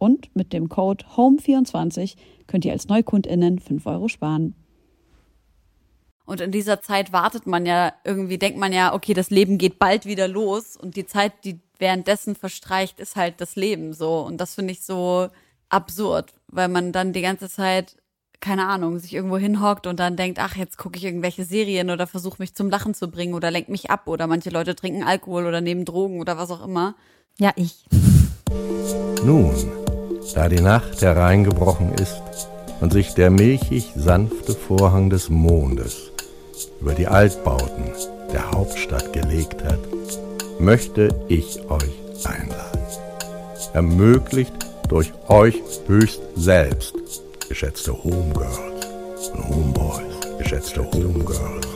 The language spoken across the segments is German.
Und mit dem Code HOME24 könnt ihr als NeukundInnen 5 Euro sparen. Und in dieser Zeit wartet man ja irgendwie, denkt man ja, okay, das Leben geht bald wieder los und die Zeit, die währenddessen verstreicht, ist halt das Leben so. Und das finde ich so absurd, weil man dann die ganze Zeit, keine Ahnung, sich irgendwo hinhockt und dann denkt, ach, jetzt gucke ich irgendwelche Serien oder versuche mich zum Lachen zu bringen oder lenkt mich ab oder manche Leute trinken Alkohol oder nehmen Drogen oder was auch immer. Ja, ich. Nun, da die Nacht hereingebrochen ist und sich der milchig sanfte Vorhang des Mondes über die Altbauten der Hauptstadt gelegt hat, möchte ich euch einladen. Ermöglicht durch euch höchst selbst, geschätzte Homegirls und Homeboys, geschätzte Homegirls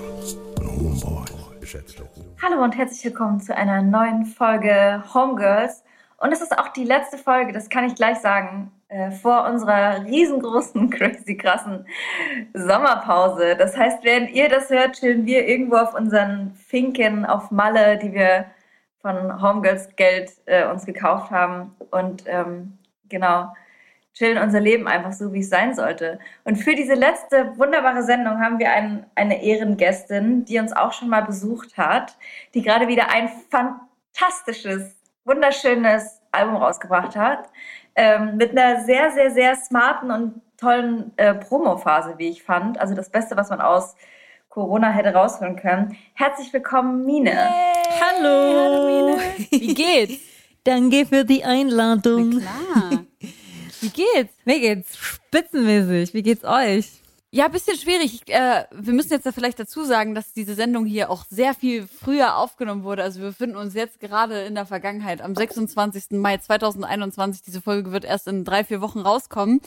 und Homeboys, geschätzte Homeboys. Hallo und herzlich willkommen zu einer neuen Folge Homegirls. Und es ist auch die letzte Folge, das kann ich gleich sagen, äh, vor unserer riesengroßen, crazy krassen Sommerpause. Das heißt, während ihr das hört, chillen wir irgendwo auf unseren Finken auf Malle, die wir von Homegirls Geld äh, uns gekauft haben. Und ähm, genau, chillen unser Leben einfach so, wie es sein sollte. Und für diese letzte wunderbare Sendung haben wir ein, eine Ehrengästin, die uns auch schon mal besucht hat, die gerade wieder ein fantastisches wunderschönes Album rausgebracht hat. Ähm, mit einer sehr, sehr, sehr smarten und tollen äh, Promo-Phase, wie ich fand. Also das Beste, was man aus Corona hätte rausholen können. Herzlich willkommen, Mine. Hey. Hallo. Hallo Mine. Wie geht's? Danke für die Einladung. Na klar. Wie geht's? Mir geht's spitzenmäßig. Wie geht's euch? Ja, bisschen schwierig. Ich, äh, wir müssen jetzt da vielleicht dazu sagen, dass diese Sendung hier auch sehr viel früher aufgenommen wurde. Also wir befinden uns jetzt gerade in der Vergangenheit. Am 26. Mai 2021. Diese Folge wird erst in drei, vier Wochen rauskommen.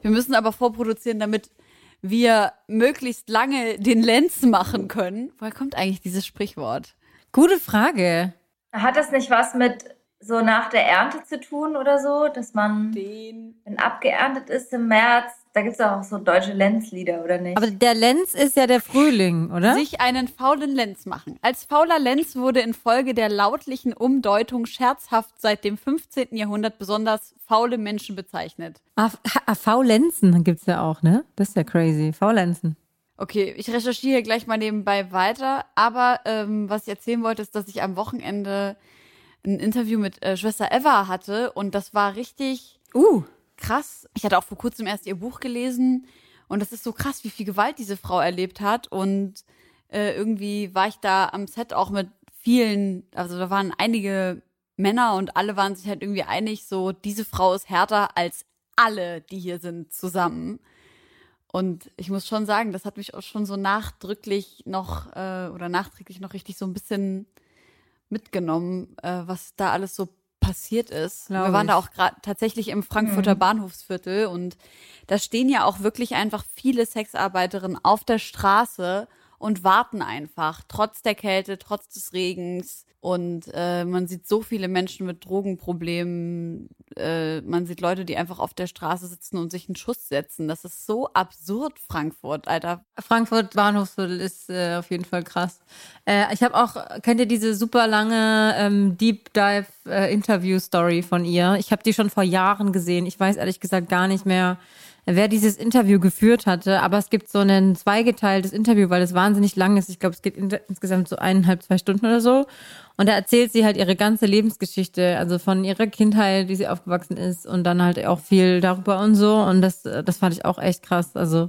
Wir müssen aber vorproduzieren, damit wir möglichst lange den Lenz machen können. Woher kommt eigentlich dieses Sprichwort? Gute Frage. Hat das nicht was mit so nach der Ernte zu tun oder so, dass man, Den. wenn abgeerntet ist im März, da gibt es auch so deutsche Lenzlieder, oder nicht? Aber der Lenz ist ja der Frühling, oder? Sich einen faulen Lenz machen. Als fauler Lenz wurde infolge der lautlichen Umdeutung scherzhaft seit dem 15. Jahrhundert besonders faule Menschen bezeichnet. Ah, ah, Faulenzen gibt's ja auch, ne? Das ist ja crazy. Faulenzen. Okay, ich recherchiere gleich mal nebenbei weiter. Aber ähm, was ich erzählen wollte, ist, dass ich am Wochenende ein Interview mit äh, Schwester Eva hatte und das war richtig Uh. Krass. Ich hatte auch vor kurzem erst ihr Buch gelesen und das ist so krass, wie viel Gewalt diese Frau erlebt hat und äh, irgendwie war ich da am Set auch mit vielen, also da waren einige Männer und alle waren sich halt irgendwie einig, so diese Frau ist härter als alle, die hier sind, zusammen. Und ich muss schon sagen, das hat mich auch schon so nachdrücklich noch äh, oder nachträglich noch richtig so ein bisschen mitgenommen, äh, was da alles so passiert ist. Glaub Wir waren ich. da auch gerade tatsächlich im Frankfurter Bahnhofsviertel und da stehen ja auch wirklich einfach viele Sexarbeiterinnen auf der Straße und warten einfach, trotz der Kälte, trotz des Regens. Und äh, man sieht so viele Menschen mit Drogenproblemen. Äh, man sieht Leute, die einfach auf der Straße sitzen und sich einen Schuss setzen. Das ist so absurd, Frankfurt, Alter. Frankfurt Bahnhofsviertel ist äh, auf jeden Fall krass. Äh, ich habe auch, kennt ihr diese super lange ähm, Deep Dive äh, Interview Story von ihr? Ich habe die schon vor Jahren gesehen. Ich weiß ehrlich gesagt gar nicht mehr, wer dieses Interview geführt hatte. Aber es gibt so ein zweigeteiltes Interview, weil es wahnsinnig lang ist. Ich glaube, es geht in, insgesamt so eineinhalb, zwei Stunden oder so. Und da erzählt sie halt ihre ganze Lebensgeschichte, also von ihrer Kindheit, wie sie aufgewachsen ist und dann halt auch viel darüber und so. Und das, das fand ich auch echt krass. Also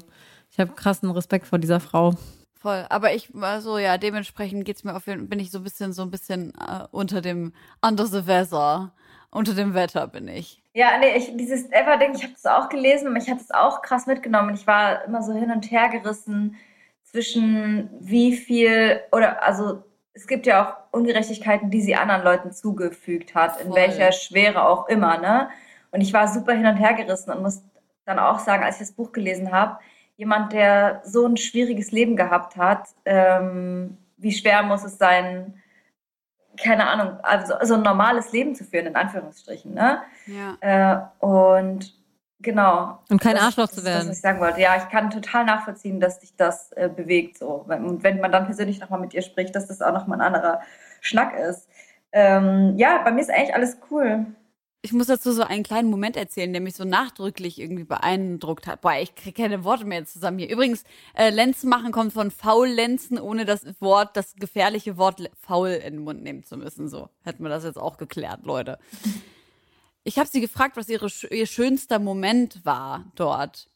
ich habe krassen Respekt vor dieser Frau. Voll. Aber ich, also ja, dementsprechend geht's mir auf jeden bin ich so ein bisschen, so ein bisschen äh, unter dem, under the weather. Unter dem Wetter bin ich. Ja, nee, ich, dieses Ever-Ding, ich habe das auch gelesen und mich hat es auch krass mitgenommen. Ich war immer so hin und her gerissen zwischen wie viel, oder also es gibt ja auch Ungerechtigkeiten, die sie anderen Leuten zugefügt hat, in welcher Schwere auch immer, ne? Und ich war super hin und her gerissen und muss dann auch sagen, als ich das Buch gelesen habe, jemand, der so ein schwieriges Leben gehabt hat, ähm, wie schwer muss es sein, keine Ahnung, also so ein normales Leben zu führen, in Anführungsstrichen, ne? Ja. Äh, und Genau. Und kein das, Arschloch zu werden. Das, was ich sagen wollte. Ja, ich kann total nachvollziehen, dass dich das äh, bewegt. So. Und wenn man dann persönlich nochmal mit ihr spricht, dass das auch nochmal ein anderer Schnack ist. Ähm, ja, bei mir ist eigentlich alles cool. Ich muss dazu so einen kleinen Moment erzählen, der mich so nachdrücklich irgendwie beeindruckt hat. Boah, ich kriege keine Worte mehr zusammen hier. Übrigens, äh, Lenzen machen kommt von Faullenzen, ohne das Wort, das gefährliche Wort faul in den Mund nehmen zu müssen. So hätten wir das jetzt auch geklärt, Leute. ich habe sie gefragt, was ihre, ihr schönster Moment war dort.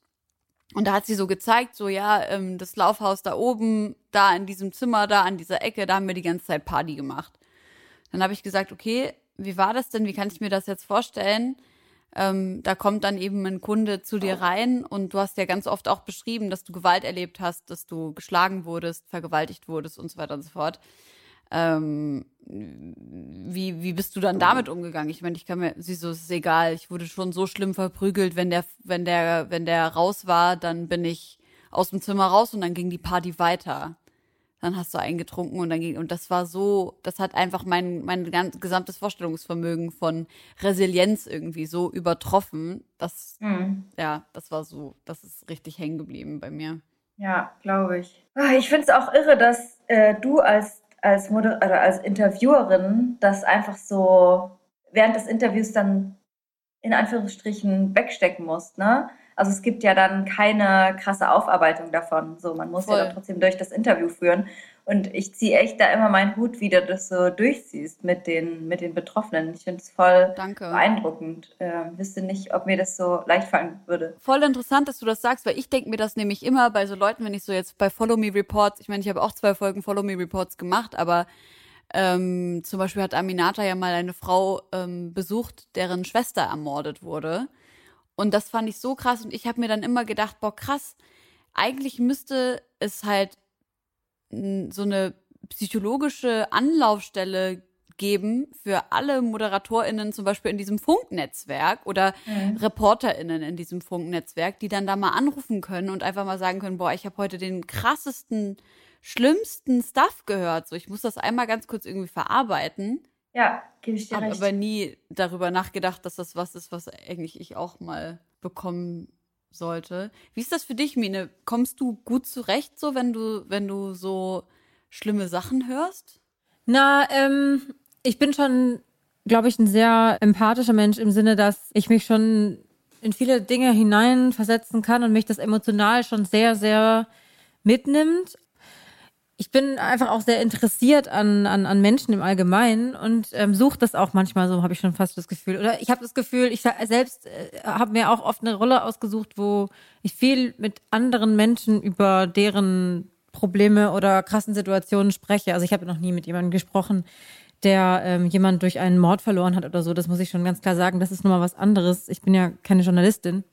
Und da hat sie so gezeigt, so ja, ähm, das Laufhaus da oben, da in diesem Zimmer, da an dieser Ecke, da haben wir die ganze Zeit Party gemacht. Dann habe ich gesagt, okay, wie war das denn? Wie kann ich mir das jetzt vorstellen? Ähm, da kommt dann eben ein Kunde zu dir rein und du hast ja ganz oft auch beschrieben, dass du Gewalt erlebt hast, dass du geschlagen wurdest, vergewaltigt wurdest und so weiter und so fort. Ähm, wie, wie bist du dann damit umgegangen? Ich meine, ich kann mir, sie so, ist egal, ich wurde schon so schlimm verprügelt, wenn der, wenn der, wenn der raus war, dann bin ich aus dem Zimmer raus und dann ging die Party weiter. Dann hast du eingetrunken und dann ging, und das war so, das hat einfach mein, mein ganz, gesamtes Vorstellungsvermögen von Resilienz irgendwie so übertroffen. Das, mhm. ja, das war so, das ist richtig hängen geblieben bei mir. Ja, glaube ich. Ah, ich finde es auch irre, dass äh, du als als, Moder oder als Interviewerin das einfach so während des Interviews dann in Anführungsstrichen wegstecken musst, ne? Also es gibt ja dann keine krasse Aufarbeitung davon. So, man muss Voll. ja dann trotzdem durch das Interview führen. Und ich ziehe echt da immer meinen Hut, wie du das so durchziehst mit den, mit den Betroffenen. Ich finde es voll Danke. beeindruckend. Äh, wüsste nicht, ob mir das so leicht fallen würde. Voll interessant, dass du das sagst, weil ich denke mir das nämlich immer bei so Leuten, wenn ich so jetzt bei Follow Me Reports, ich meine, ich habe auch zwei Folgen Follow Me Reports gemacht, aber ähm, zum Beispiel hat Aminata ja mal eine Frau ähm, besucht, deren Schwester ermordet wurde. Und das fand ich so krass und ich habe mir dann immer gedacht, boah, krass, eigentlich müsste es halt so eine psychologische Anlaufstelle geben für alle ModeratorInnen, zum Beispiel in diesem Funknetzwerk oder mhm. ReporterInnen in diesem Funknetzwerk, die dann da mal anrufen können und einfach mal sagen können, boah, ich habe heute den krassesten, schlimmsten Stuff gehört. So, ich muss das einmal ganz kurz irgendwie verarbeiten. Ja, gebe ich dir Hab recht. aber nie darüber nachgedacht, dass das was ist, was eigentlich ich auch mal bekommen sollte. Wie ist das für dich, Mine? Kommst du gut zurecht, so wenn du, wenn du so schlimme Sachen hörst? Na, ähm, ich bin schon, glaube ich, ein sehr empathischer Mensch im Sinne, dass ich mich schon in viele Dinge hineinversetzen kann und mich das emotional schon sehr, sehr mitnimmt ich bin einfach auch sehr interessiert an, an, an Menschen im Allgemeinen und ähm, suche das auch manchmal so, habe ich schon fast das Gefühl. Oder ich habe das Gefühl, ich selbst äh, habe mir auch oft eine Rolle ausgesucht, wo ich viel mit anderen Menschen über deren Probleme oder krassen Situationen spreche. Also ich habe noch nie mit jemandem gesprochen, der ähm, jemand durch einen Mord verloren hat oder so. Das muss ich schon ganz klar sagen. Das ist nun mal was anderes. Ich bin ja keine Journalistin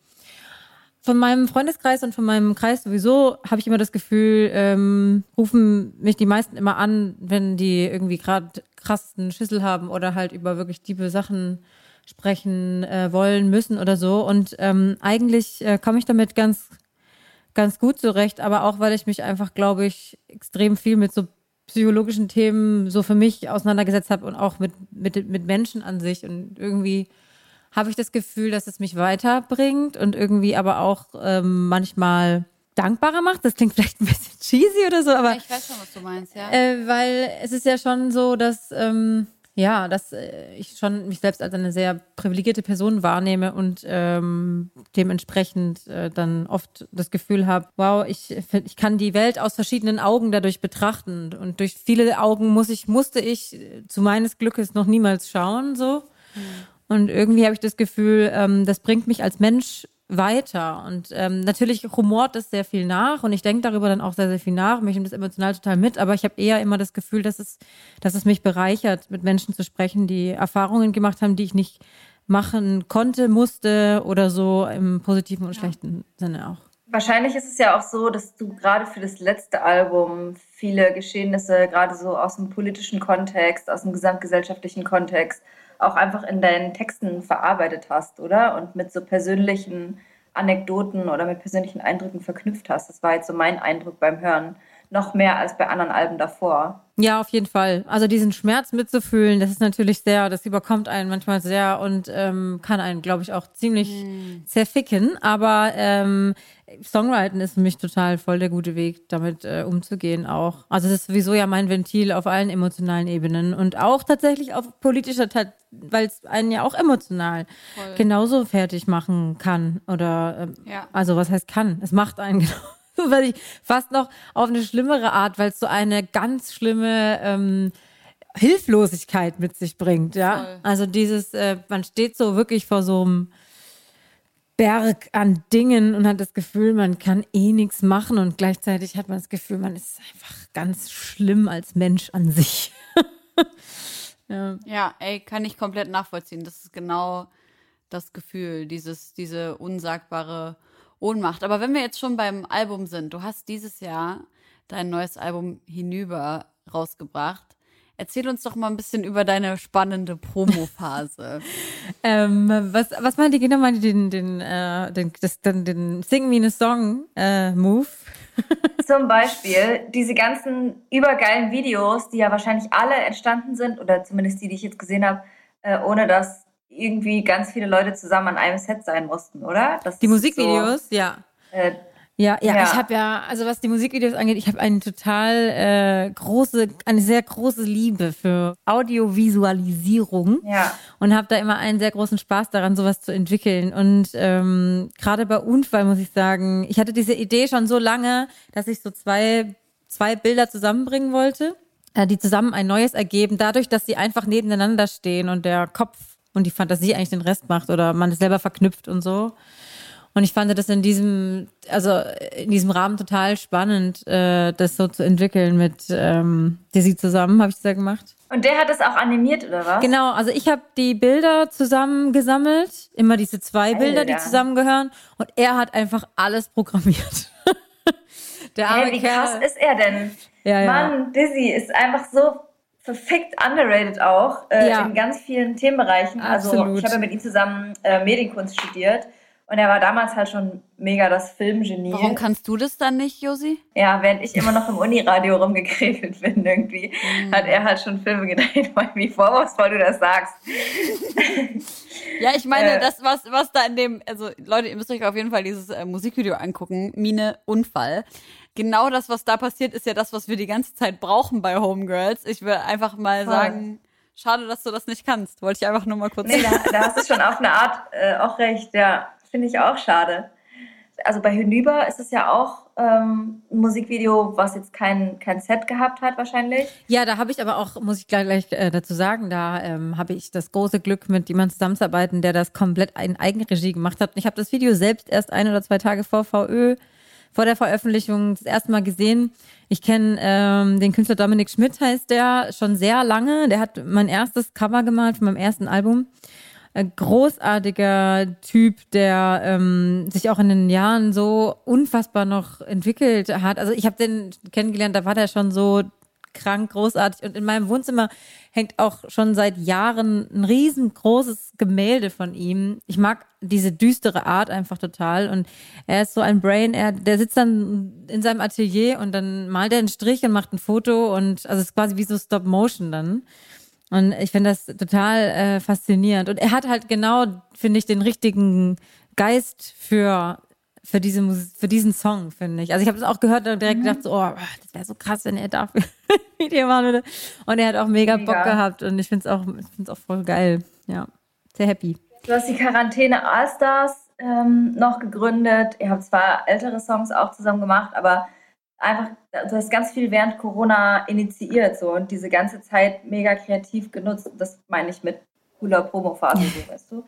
von meinem Freundeskreis und von meinem Kreis sowieso habe ich immer das Gefühl, ähm, rufen mich die meisten immer an, wenn die irgendwie gerade krassen Schüssel haben oder halt über wirklich tiefe Sachen sprechen äh, wollen, müssen oder so. Und ähm, eigentlich äh, komme ich damit ganz, ganz gut zurecht, aber auch, weil ich mich einfach, glaube ich, extrem viel mit so psychologischen Themen so für mich auseinandergesetzt habe und auch mit, mit, mit Menschen an sich und irgendwie habe ich das Gefühl, dass es mich weiterbringt und irgendwie aber auch ähm, manchmal dankbarer macht. Das klingt vielleicht ein bisschen cheesy oder so, aber ja, ich weiß schon, was du meinst, ja. Äh, weil es ist ja schon so, dass ähm, ja, dass äh, ich schon mich selbst als eine sehr privilegierte Person wahrnehme und ähm, dementsprechend äh, dann oft das Gefühl habe, wow, ich, ich kann die Welt aus verschiedenen Augen dadurch betrachten. Und durch viele Augen muss ich, musste ich zu meines Glückes noch niemals schauen, so. Mhm. Und irgendwie habe ich das Gefühl, ähm, das bringt mich als Mensch weiter. Und ähm, natürlich humort das sehr viel nach und ich denke darüber dann auch sehr, sehr viel nach. Mich nimmt das emotional total mit, aber ich habe eher immer das Gefühl, dass es, dass es mich bereichert, mit Menschen zu sprechen, die Erfahrungen gemacht haben, die ich nicht machen konnte, musste oder so im positiven und schlechten Sinne auch. Wahrscheinlich ist es ja auch so, dass du gerade für das letzte Album viele Geschehnisse, gerade so aus dem politischen Kontext, aus dem gesamtgesellschaftlichen Kontext, auch einfach in deinen Texten verarbeitet hast, oder? Und mit so persönlichen Anekdoten oder mit persönlichen Eindrücken verknüpft hast. Das war jetzt so mein Eindruck beim Hören. Noch mehr als bei anderen Alben davor. Ja, auf jeden Fall. Also diesen Schmerz mitzufühlen, das ist natürlich sehr, das überkommt einen manchmal sehr und ähm, kann einen, glaube ich, auch ziemlich mm. zerficken. Aber ähm, Songwriting ist für mich total voll der gute Weg, damit äh, umzugehen auch. Also es ist sowieso ja mein Ventil auf allen emotionalen Ebenen und auch tatsächlich auf politischer, weil es einen ja auch emotional voll. genauso fertig machen kann oder äh, ja. also was heißt kann? Es macht einen genau weil ich fast noch auf eine schlimmere Art, weil es so eine ganz schlimme ähm, Hilflosigkeit mit sich bringt, ja. Voll. Also dieses, äh, man steht so wirklich vor so einem Berg an Dingen und hat das Gefühl, man kann eh nichts machen und gleichzeitig hat man das Gefühl, man ist einfach ganz schlimm als Mensch an sich. ja. ja, ey, kann ich komplett nachvollziehen. Das ist genau das Gefühl, dieses, diese unsagbare Ohnmacht. Aber wenn wir jetzt schon beim Album sind, du hast dieses Jahr dein neues Album Hinüber rausgebracht. Erzähl uns doch mal ein bisschen über deine spannende Promo-Phase. ähm, was, was meint ihr genau? Meint ihr den, den, äh, den, das, den, den Sing Me a Song äh, Move? Zum Beispiel diese ganzen übergeilen Videos, die ja wahrscheinlich alle entstanden sind, oder zumindest die, die ich jetzt gesehen habe, äh, ohne dass irgendwie ganz viele Leute zusammen an einem Set sein mussten, oder? Das die Musikvideos, so, ja. Äh, ja, ja, ja, ich habe ja, also was die Musikvideos angeht, ich habe eine total äh, große, eine sehr große Liebe für Audiovisualisierung ja. und habe da immer einen sehr großen Spaß daran, sowas zu entwickeln. Und ähm, gerade bei Unfall muss ich sagen, ich hatte diese Idee schon so lange, dass ich so zwei, zwei Bilder zusammenbringen wollte, äh, die zusammen ein neues ergeben, dadurch, dass sie einfach nebeneinander stehen und der Kopf und die Fantasie eigentlich den Rest macht oder man es selber verknüpft und so. Und ich fand das in diesem, also in diesem Rahmen total spannend, äh, das so zu entwickeln mit ähm, Dizzy zusammen, habe ich das ja gemacht. Und der hat das auch animiert, oder was? Genau, also ich habe die Bilder zusammengesammelt, immer diese zwei Bilder, Alter. die zusammengehören. Und er hat einfach alles programmiert. der arme hey, wie Kerl. krass ist er denn? Ja, ja. Mann, Dizzy ist einfach so verfickt underrated auch äh, ja. in ganz vielen Themenbereichen. Absolut. Also ich habe ja mit ihm zusammen äh, Medienkunst studiert und er war damals halt schon mega das Filmgenie. Warum kannst du das dann nicht, Josi? Ja, während ich immer noch im Uniradio rumgekräfelt bin irgendwie, mm. hat er halt schon Filme gedreht, wie vorwurfsvoll du das sagst. ja, ich meine, äh, das, was, was da in dem, also Leute, ihr müsst euch auf jeden Fall dieses äh, Musikvideo angucken, Mine Unfall. Genau das, was da passiert, ist ja das, was wir die ganze Zeit brauchen bei Homegirls. Ich will einfach mal voll. sagen, schade, dass du das nicht kannst. Wollte ich einfach nur mal kurz nee, sagen. Da, da hast du schon auf eine Art äh, auch recht, ja. Finde ich auch schade. Also bei Hinüber ist es ja auch ähm, ein Musikvideo, was jetzt kein, kein Set gehabt hat wahrscheinlich. Ja, da habe ich aber auch, muss ich gleich, gleich äh, dazu sagen, da ähm, habe ich das große Glück, mit jemandem zusammenzuarbeiten, der das komplett in Eigenregie gemacht hat. Und ich habe das Video selbst erst ein oder zwei Tage vor VÖ, vor der Veröffentlichung, das erste Mal gesehen. Ich kenne ähm, den Künstler Dominik Schmidt, heißt der, schon sehr lange. Der hat mein erstes Cover gemalt von meinem ersten Album großartiger Typ, der ähm, sich auch in den Jahren so unfassbar noch entwickelt hat. Also ich habe den kennengelernt, da war der schon so krank, großartig. Und in meinem Wohnzimmer hängt auch schon seit Jahren ein riesengroßes Gemälde von ihm. Ich mag diese düstere Art einfach total. Und er ist so ein Brain, er, der sitzt dann in seinem Atelier und dann malt er einen Strich und macht ein Foto und also es ist quasi wie so Stop Motion dann. Und ich finde das total äh, faszinierend. Und er hat halt genau, finde ich, den richtigen Geist für für, diese, Mus- für diesen Song, finde ich. Also ich habe das auch gehört und direkt gedacht, so, oh, das wäre so krass, wenn er dafür ein Video machen würde. Und er hat auch mega, Mega. Bock gehabt und ich finde es auch, ich find's auch voll geil. Ja, sehr happy. Du hast die Quarantäne Allstars ähm, noch gegründet. Ihr habt zwar ältere Songs auch zusammen gemacht, aber einfach, du hast ganz viel während Corona initiiert so und diese ganze Zeit mega kreativ genutzt. Das meine ich mit cooler Promophase, so, weißt du?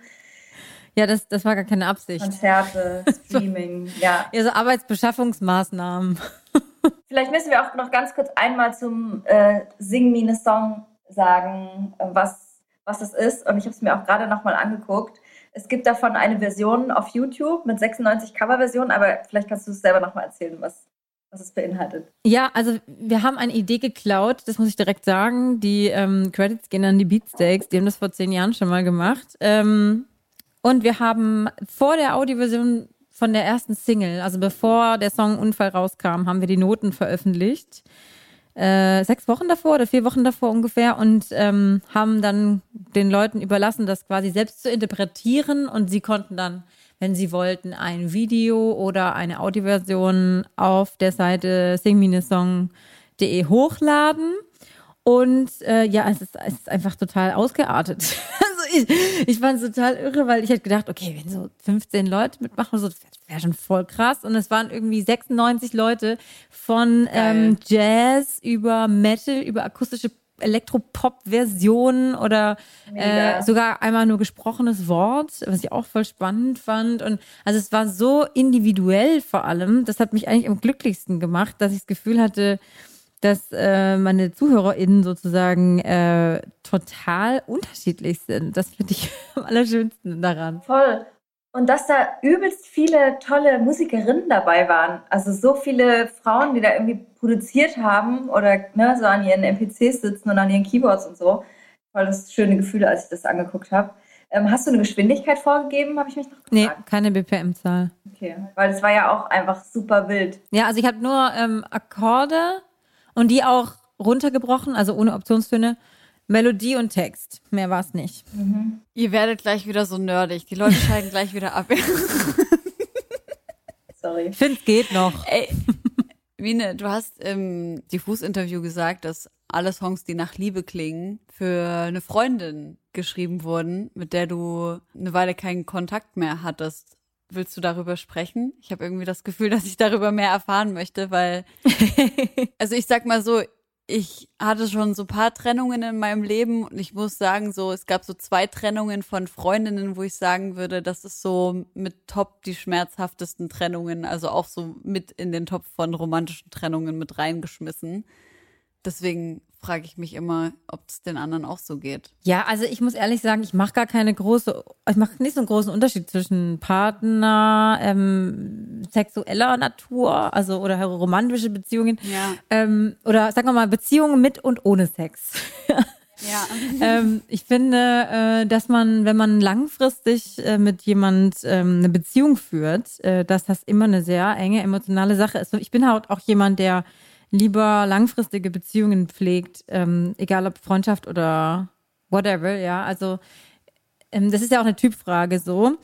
Ja, das, das war gar keine Absicht. Konzerte, Streaming, ja. Ja, so Arbeitsbeschaffungsmaßnahmen. Vielleicht müssen wir auch noch ganz kurz einmal zum äh, Sing Me a Song sagen, äh, was, was das ist. Und ich habe es mir auch gerade nochmal angeguckt. Es gibt davon eine Version auf YouTube mit 96 Coverversionen, aber vielleicht kannst du es selber nochmal erzählen, was, was es beinhaltet. Ja, also wir haben eine Idee geklaut, das muss ich direkt sagen. Die ähm, Credits gehen an die Beatsteaks, die haben das vor zehn Jahren schon mal gemacht. Ähm, und wir haben vor der Audioversion von der ersten Single, also bevor der Song Unfall rauskam, haben wir die Noten veröffentlicht. Äh, sechs Wochen davor oder vier Wochen davor ungefähr und ähm, haben dann den Leuten überlassen, das quasi selbst zu interpretieren und sie konnten dann, wenn sie wollten, ein Video oder eine Audioversion auf der Seite singminesong.de hochladen. Und äh, ja, es ist, es ist einfach total ausgeartet. Also ich, ich fand es total irre, weil ich hätte gedacht, okay, wenn so 15 Leute mitmachen, so, das wäre schon voll krass. Und es waren irgendwie 96 Leute von ähm, Jazz über Metal, über akustische Elektropop-Versionen oder Mega. äh, sogar einmal nur gesprochenes Wort, was ich auch voll spannend fand. Und also es war so individuell vor allem. Das hat mich eigentlich am glücklichsten gemacht, dass ich das Gefühl hatte, dass äh, meine ZuhörerInnen sozusagen äh, total unterschiedlich sind. Das finde ich am allerschönsten daran. Voll. Und dass da übelst viele tolle Musikerinnen dabei waren. Also so viele Frauen, die da irgendwie produziert haben oder ne, so an ihren MPCs sitzen und an ihren Keyboards und so. Voll das schöne Gefühl, als ich das angeguckt habe. Ähm, hast du eine Geschwindigkeit vorgegeben, habe ich mich noch gefragt. Nee, keine BPM-Zahl. Okay. Weil es war ja auch einfach super wild. Ja, also ich habe nur ähm, Akkorde und die auch runtergebrochen, also ohne Optionstöne. Melodie und Text. Mehr war es nicht. Ihr werdet gleich wieder so nerdig. Die Leute schalten gleich wieder ab. Sorry. Ich finde, es geht noch. Ey, Wiene, du hast im Diffus-Interview gesagt, dass alle Songs, die nach Liebe klingen, für eine Freundin geschrieben wurden, mit der du eine Weile keinen Kontakt mehr hattest. Willst du darüber sprechen? Ich habe irgendwie das Gefühl, dass ich darüber mehr erfahren möchte, weil, also ich sag mal so, ich hatte schon so paar Trennungen in meinem Leben und ich muss sagen, so, es gab so zwei Trennungen von Freundinnen, wo ich sagen würde, das ist so mit top die schmerzhaftesten Trennungen, also auch so mit in den Topf von romantischen Trennungen mit reingeschmissen. Deswegen frage ich mich immer, ob es den anderen auch so geht. Ja, also ich muss ehrlich sagen, ich mache gar keine große, ich mache nicht so einen großen Unterschied zwischen Partner, ähm, sexueller Natur, also oder romantische Beziehungen, Ja. ähm, oder sagen wir mal Beziehungen mit und ohne Sex. Ja. ähm, ich finde, äh, dass man, wenn man langfristig äh, mit jemand ähm, eine Beziehung führt, äh, dass das immer eine sehr enge emotionale Sache ist. Und ich bin halt auch jemand, der lieber langfristige Beziehungen pflegt, ähm, egal ob Freundschaft oder whatever, ja. Also ähm, das ist ja auch eine Typfrage so.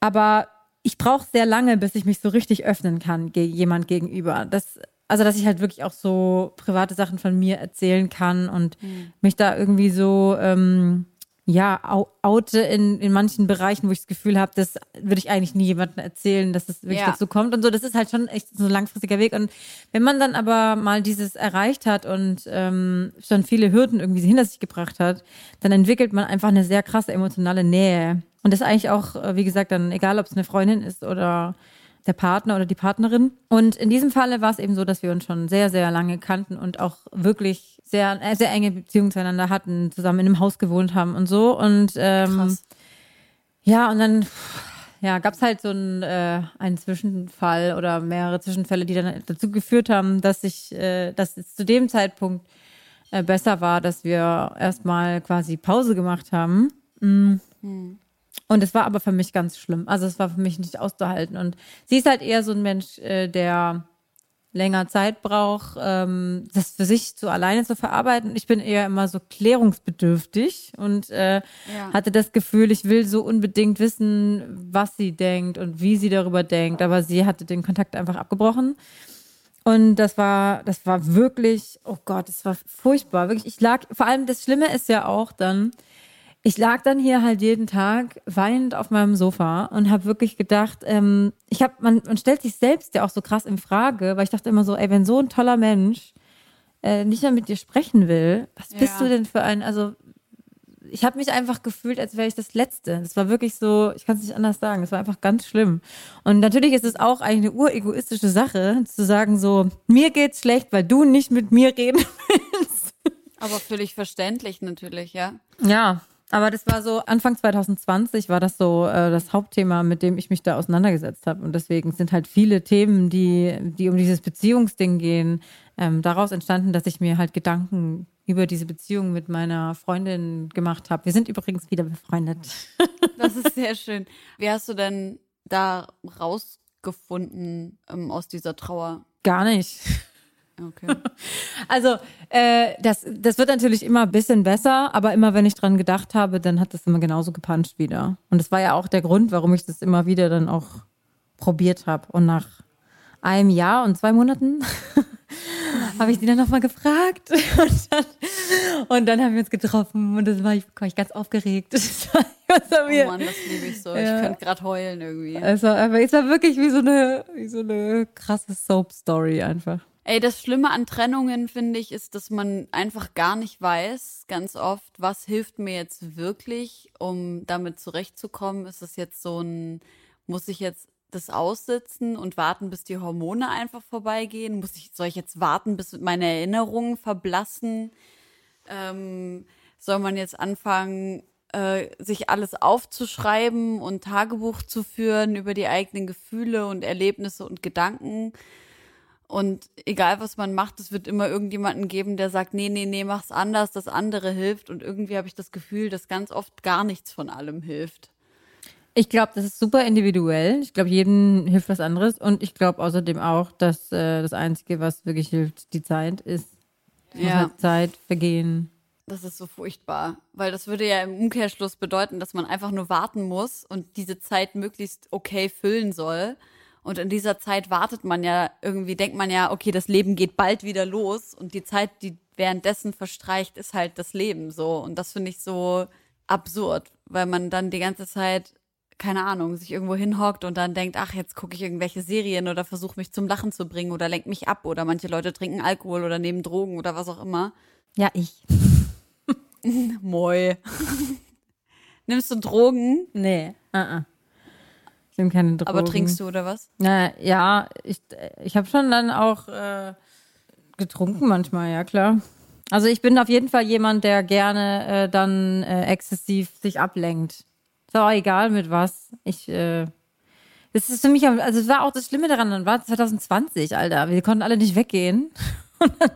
Aber ich brauche sehr lange, bis ich mich so richtig öffnen kann ge jemand gegenüber. Das, also dass ich halt wirklich auch so private Sachen von mir erzählen kann und mich da irgendwie so ähm, ja oute in, in manchen Bereichen, wo ich das Gefühl habe, das würde ich eigentlich nie jemandem erzählen, dass es wirklich Ja. dazu kommt und so. Das ist halt schon echt so ein langfristiger Weg. Und wenn man dann aber mal dieses erreicht hat und ähm, schon viele Hürden irgendwie hinter sich gebracht hat, dann entwickelt man einfach eine sehr krasse emotionale Nähe. Und das ist eigentlich auch, äh, wie gesagt, dann egal, ob es eine Freundin ist oder der Partner oder die Partnerin. Und in diesem Falle war es eben so, dass wir uns schon sehr, sehr lange kannten und auch wirklich sehr, äh, sehr enge Beziehungen zueinander hatten, zusammen in einem Haus gewohnt haben und so. Und ähm, Krass. ja, und dann ja, gab es halt so einen, äh, einen Zwischenfall oder mehrere Zwischenfälle, die dann dazu geführt haben, dass ich, äh, dass es zu dem Zeitpunkt äh, besser war, dass wir erstmal quasi Pause gemacht haben. Mm. Und es war aber für mich ganz schlimm. Also es war für mich nicht auszuhalten. Und sie ist halt eher so ein Mensch, äh, der länger Zeit braucht, ähm, das für sich so alleine zu verarbeiten. Ich bin eher immer so klärungsbedürftig und äh, Ja. hatte das Gefühl, ich will so unbedingt wissen, was sie denkt und wie sie darüber denkt. Aber sie hatte den Kontakt einfach abgebrochen. Und das war, das war wirklich, oh Gott, das war furchtbar. Wirklich, ich lag, vor allem das Schlimme ist ja auch dann, ich lag dann hier halt jeden Tag weinend auf meinem Sofa und habe wirklich gedacht, ähm, ich habe, man, man stellt sich selbst ja auch so krass in Frage, weil ich dachte immer so, ey, wenn so ein toller Mensch äh, nicht mehr mit dir sprechen will, was bist Ja. du denn für ein, also ich habe mich einfach gefühlt, als wäre ich das Letzte. Das war wirklich so, ich kann es nicht anders sagen, es war einfach ganz schlimm. Und natürlich ist es auch eigentlich eine uregoistische Sache, zu sagen so, mir geht's schlecht, weil du nicht mit mir reden willst. Aber völlig verständlich natürlich, ja. Ja, aber das war so, Anfang 2020 war das so äh, das Hauptthema, mit dem ich mich da auseinandergesetzt habe. Und deswegen sind halt viele Themen, die, die um dieses Beziehungsding gehen, ähm, daraus entstanden, dass ich mir halt Gedanken über diese Beziehung mit meiner Freundin gemacht habe. Wir sind übrigens wieder befreundet. Das ist sehr schön. Wie hast du denn da rausgefunden ähm, aus dieser Trauer? Gar nicht. Okay. Also, äh, das, das wird natürlich immer ein bisschen besser, aber immer wenn ich dran gedacht habe, dann hat das immer genauso gepuncht wieder. Und das war ja auch der Grund, warum ich das immer wieder dann auch probiert habe. Und nach einem Jahr und zwei Monaten habe ich die dann nochmal gefragt. Und dann, und dann haben wir uns getroffen und das war ich, war ich ganz aufgeregt. Das war, das war Oh Mann, das liebe ich so. Ja. Ich könnte gerade heulen irgendwie. es, war, einfach- es war wirklich wie so eine, wie so eine krasse Soap-Story einfach. Ey, das Schlimme an Trennungen, finde ich, ist, dass man einfach gar nicht weiß, ganz oft, was hilft mir jetzt wirklich, um damit zurechtzukommen. Ist es jetzt so ein, muss ich jetzt das aussitzen und warten, bis die Hormone einfach vorbeigehen? Muss ich, soll ich jetzt warten, bis meine Erinnerungen verblassen? Ähm, soll man jetzt anfangen, äh, sich alles aufzuschreiben und Tagebuch zu führen über die eigenen Gefühle und Erlebnisse und Gedanken? Und egal was man macht, es wird immer irgendjemanden geben, der sagt, nee, nee, nee, mach's anders, das andere hilft. Und irgendwie habe ich das Gefühl, dass ganz oft gar nichts von allem hilft. Ich glaube, das ist super individuell. Ich glaube, jedem hilft was anderes. Und ich glaube außerdem auch, dass äh, das Einzige, was wirklich hilft, die Zeit ist. Ja. halt Zeit vergehen. Das ist so furchtbar, weil das würde ja im Umkehrschluss bedeuten, dass man einfach nur warten muss und diese Zeit möglichst okay füllen soll. Und in dieser Zeit wartet man ja irgendwie, denkt man ja, okay, das Leben geht bald wieder los und die Zeit, die währenddessen verstreicht, ist halt das Leben so. Und das finde ich so absurd, weil man dann die ganze Zeit, keine Ahnung, sich irgendwo hinhockt und dann denkt, ach, jetzt gucke ich irgendwelche Serien oder versuche mich zum Lachen zu bringen oder lenk mich ab oder manche Leute trinken Alkohol oder nehmen Drogen oder was auch immer. Ja, ich. Moi. Nimmst du Drogen, Nee. Uh -uh. Ich nehme keine Drogen. aber trinkst du oder was? Na, ja, ich, ich habe schon dann auch äh, getrunken manchmal, ja klar. Also ich bin auf jeden Fall jemand, der gerne äh, dann äh, exzessiv sich ablenkt. Ist auch egal mit was. Ich, äh, das ist für mich, also es war auch das Schlimme daran, dann war es 2020, Alter. Wir konnten alle nicht weggehen.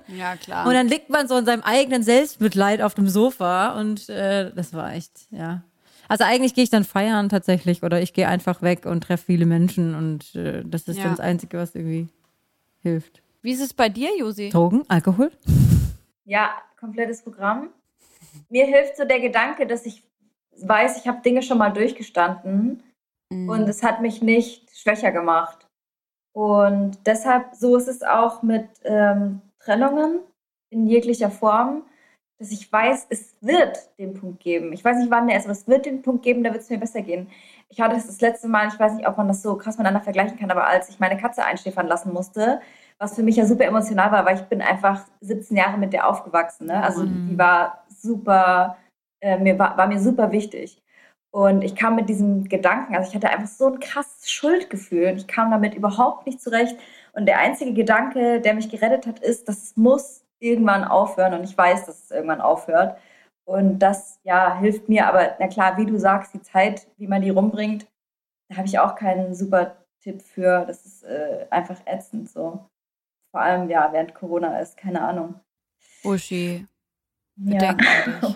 Ja, klar. Und dann liegt man so in seinem eigenen Selbstmitleid auf dem Sofa und äh, das war echt, ja. Also eigentlich gehe ich dann feiern tatsächlich oder ich gehe einfach weg und treffe viele Menschen und äh, das ist Ja. dann das Einzige, was irgendwie hilft. Wie ist es bei dir, Josi? Drogen, Alkohol? Ja, komplettes Programm. Mir hilft so der Gedanke, dass ich weiß, ich habe Dinge schon mal durchgestanden und es hat mich nicht schwächer gemacht. Und deshalb, so ist es auch mit ähm, Trennungen in jeglicher Form, dass ich weiß, es wird den Punkt geben. Ich weiß nicht, wann der ist, aber es wird den Punkt geben, da wird es mir besser gehen. Ich hatte es das letzte Mal, ich weiß nicht, ob man das so krass miteinander vergleichen kann, aber als ich meine Katze einschläfern lassen musste, was für mich ja super emotional war, weil ich bin einfach 17 Jahre mit der aufgewachsen. Ne? Also Mhm. die war super, äh, mir war, war mir super wichtig. Und ich kam mit diesem Gedanken, also ich hatte einfach so ein krasses Schuldgefühl und ich kam damit überhaupt nicht zurecht. Und der einzige Gedanke, der mich gerettet hat, ist, dass es muss irgendwann aufhören und ich weiß, dass es irgendwann aufhört. Und das, ja, hilft mir. Aber na klar, wie du sagst, die Zeit, wie man die rumbringt, da habe ich auch keinen super Tipp für. Das ist äh, einfach ätzend so. Vor allem, ja, während Corona ist, keine Ahnung. Uschi, Ja.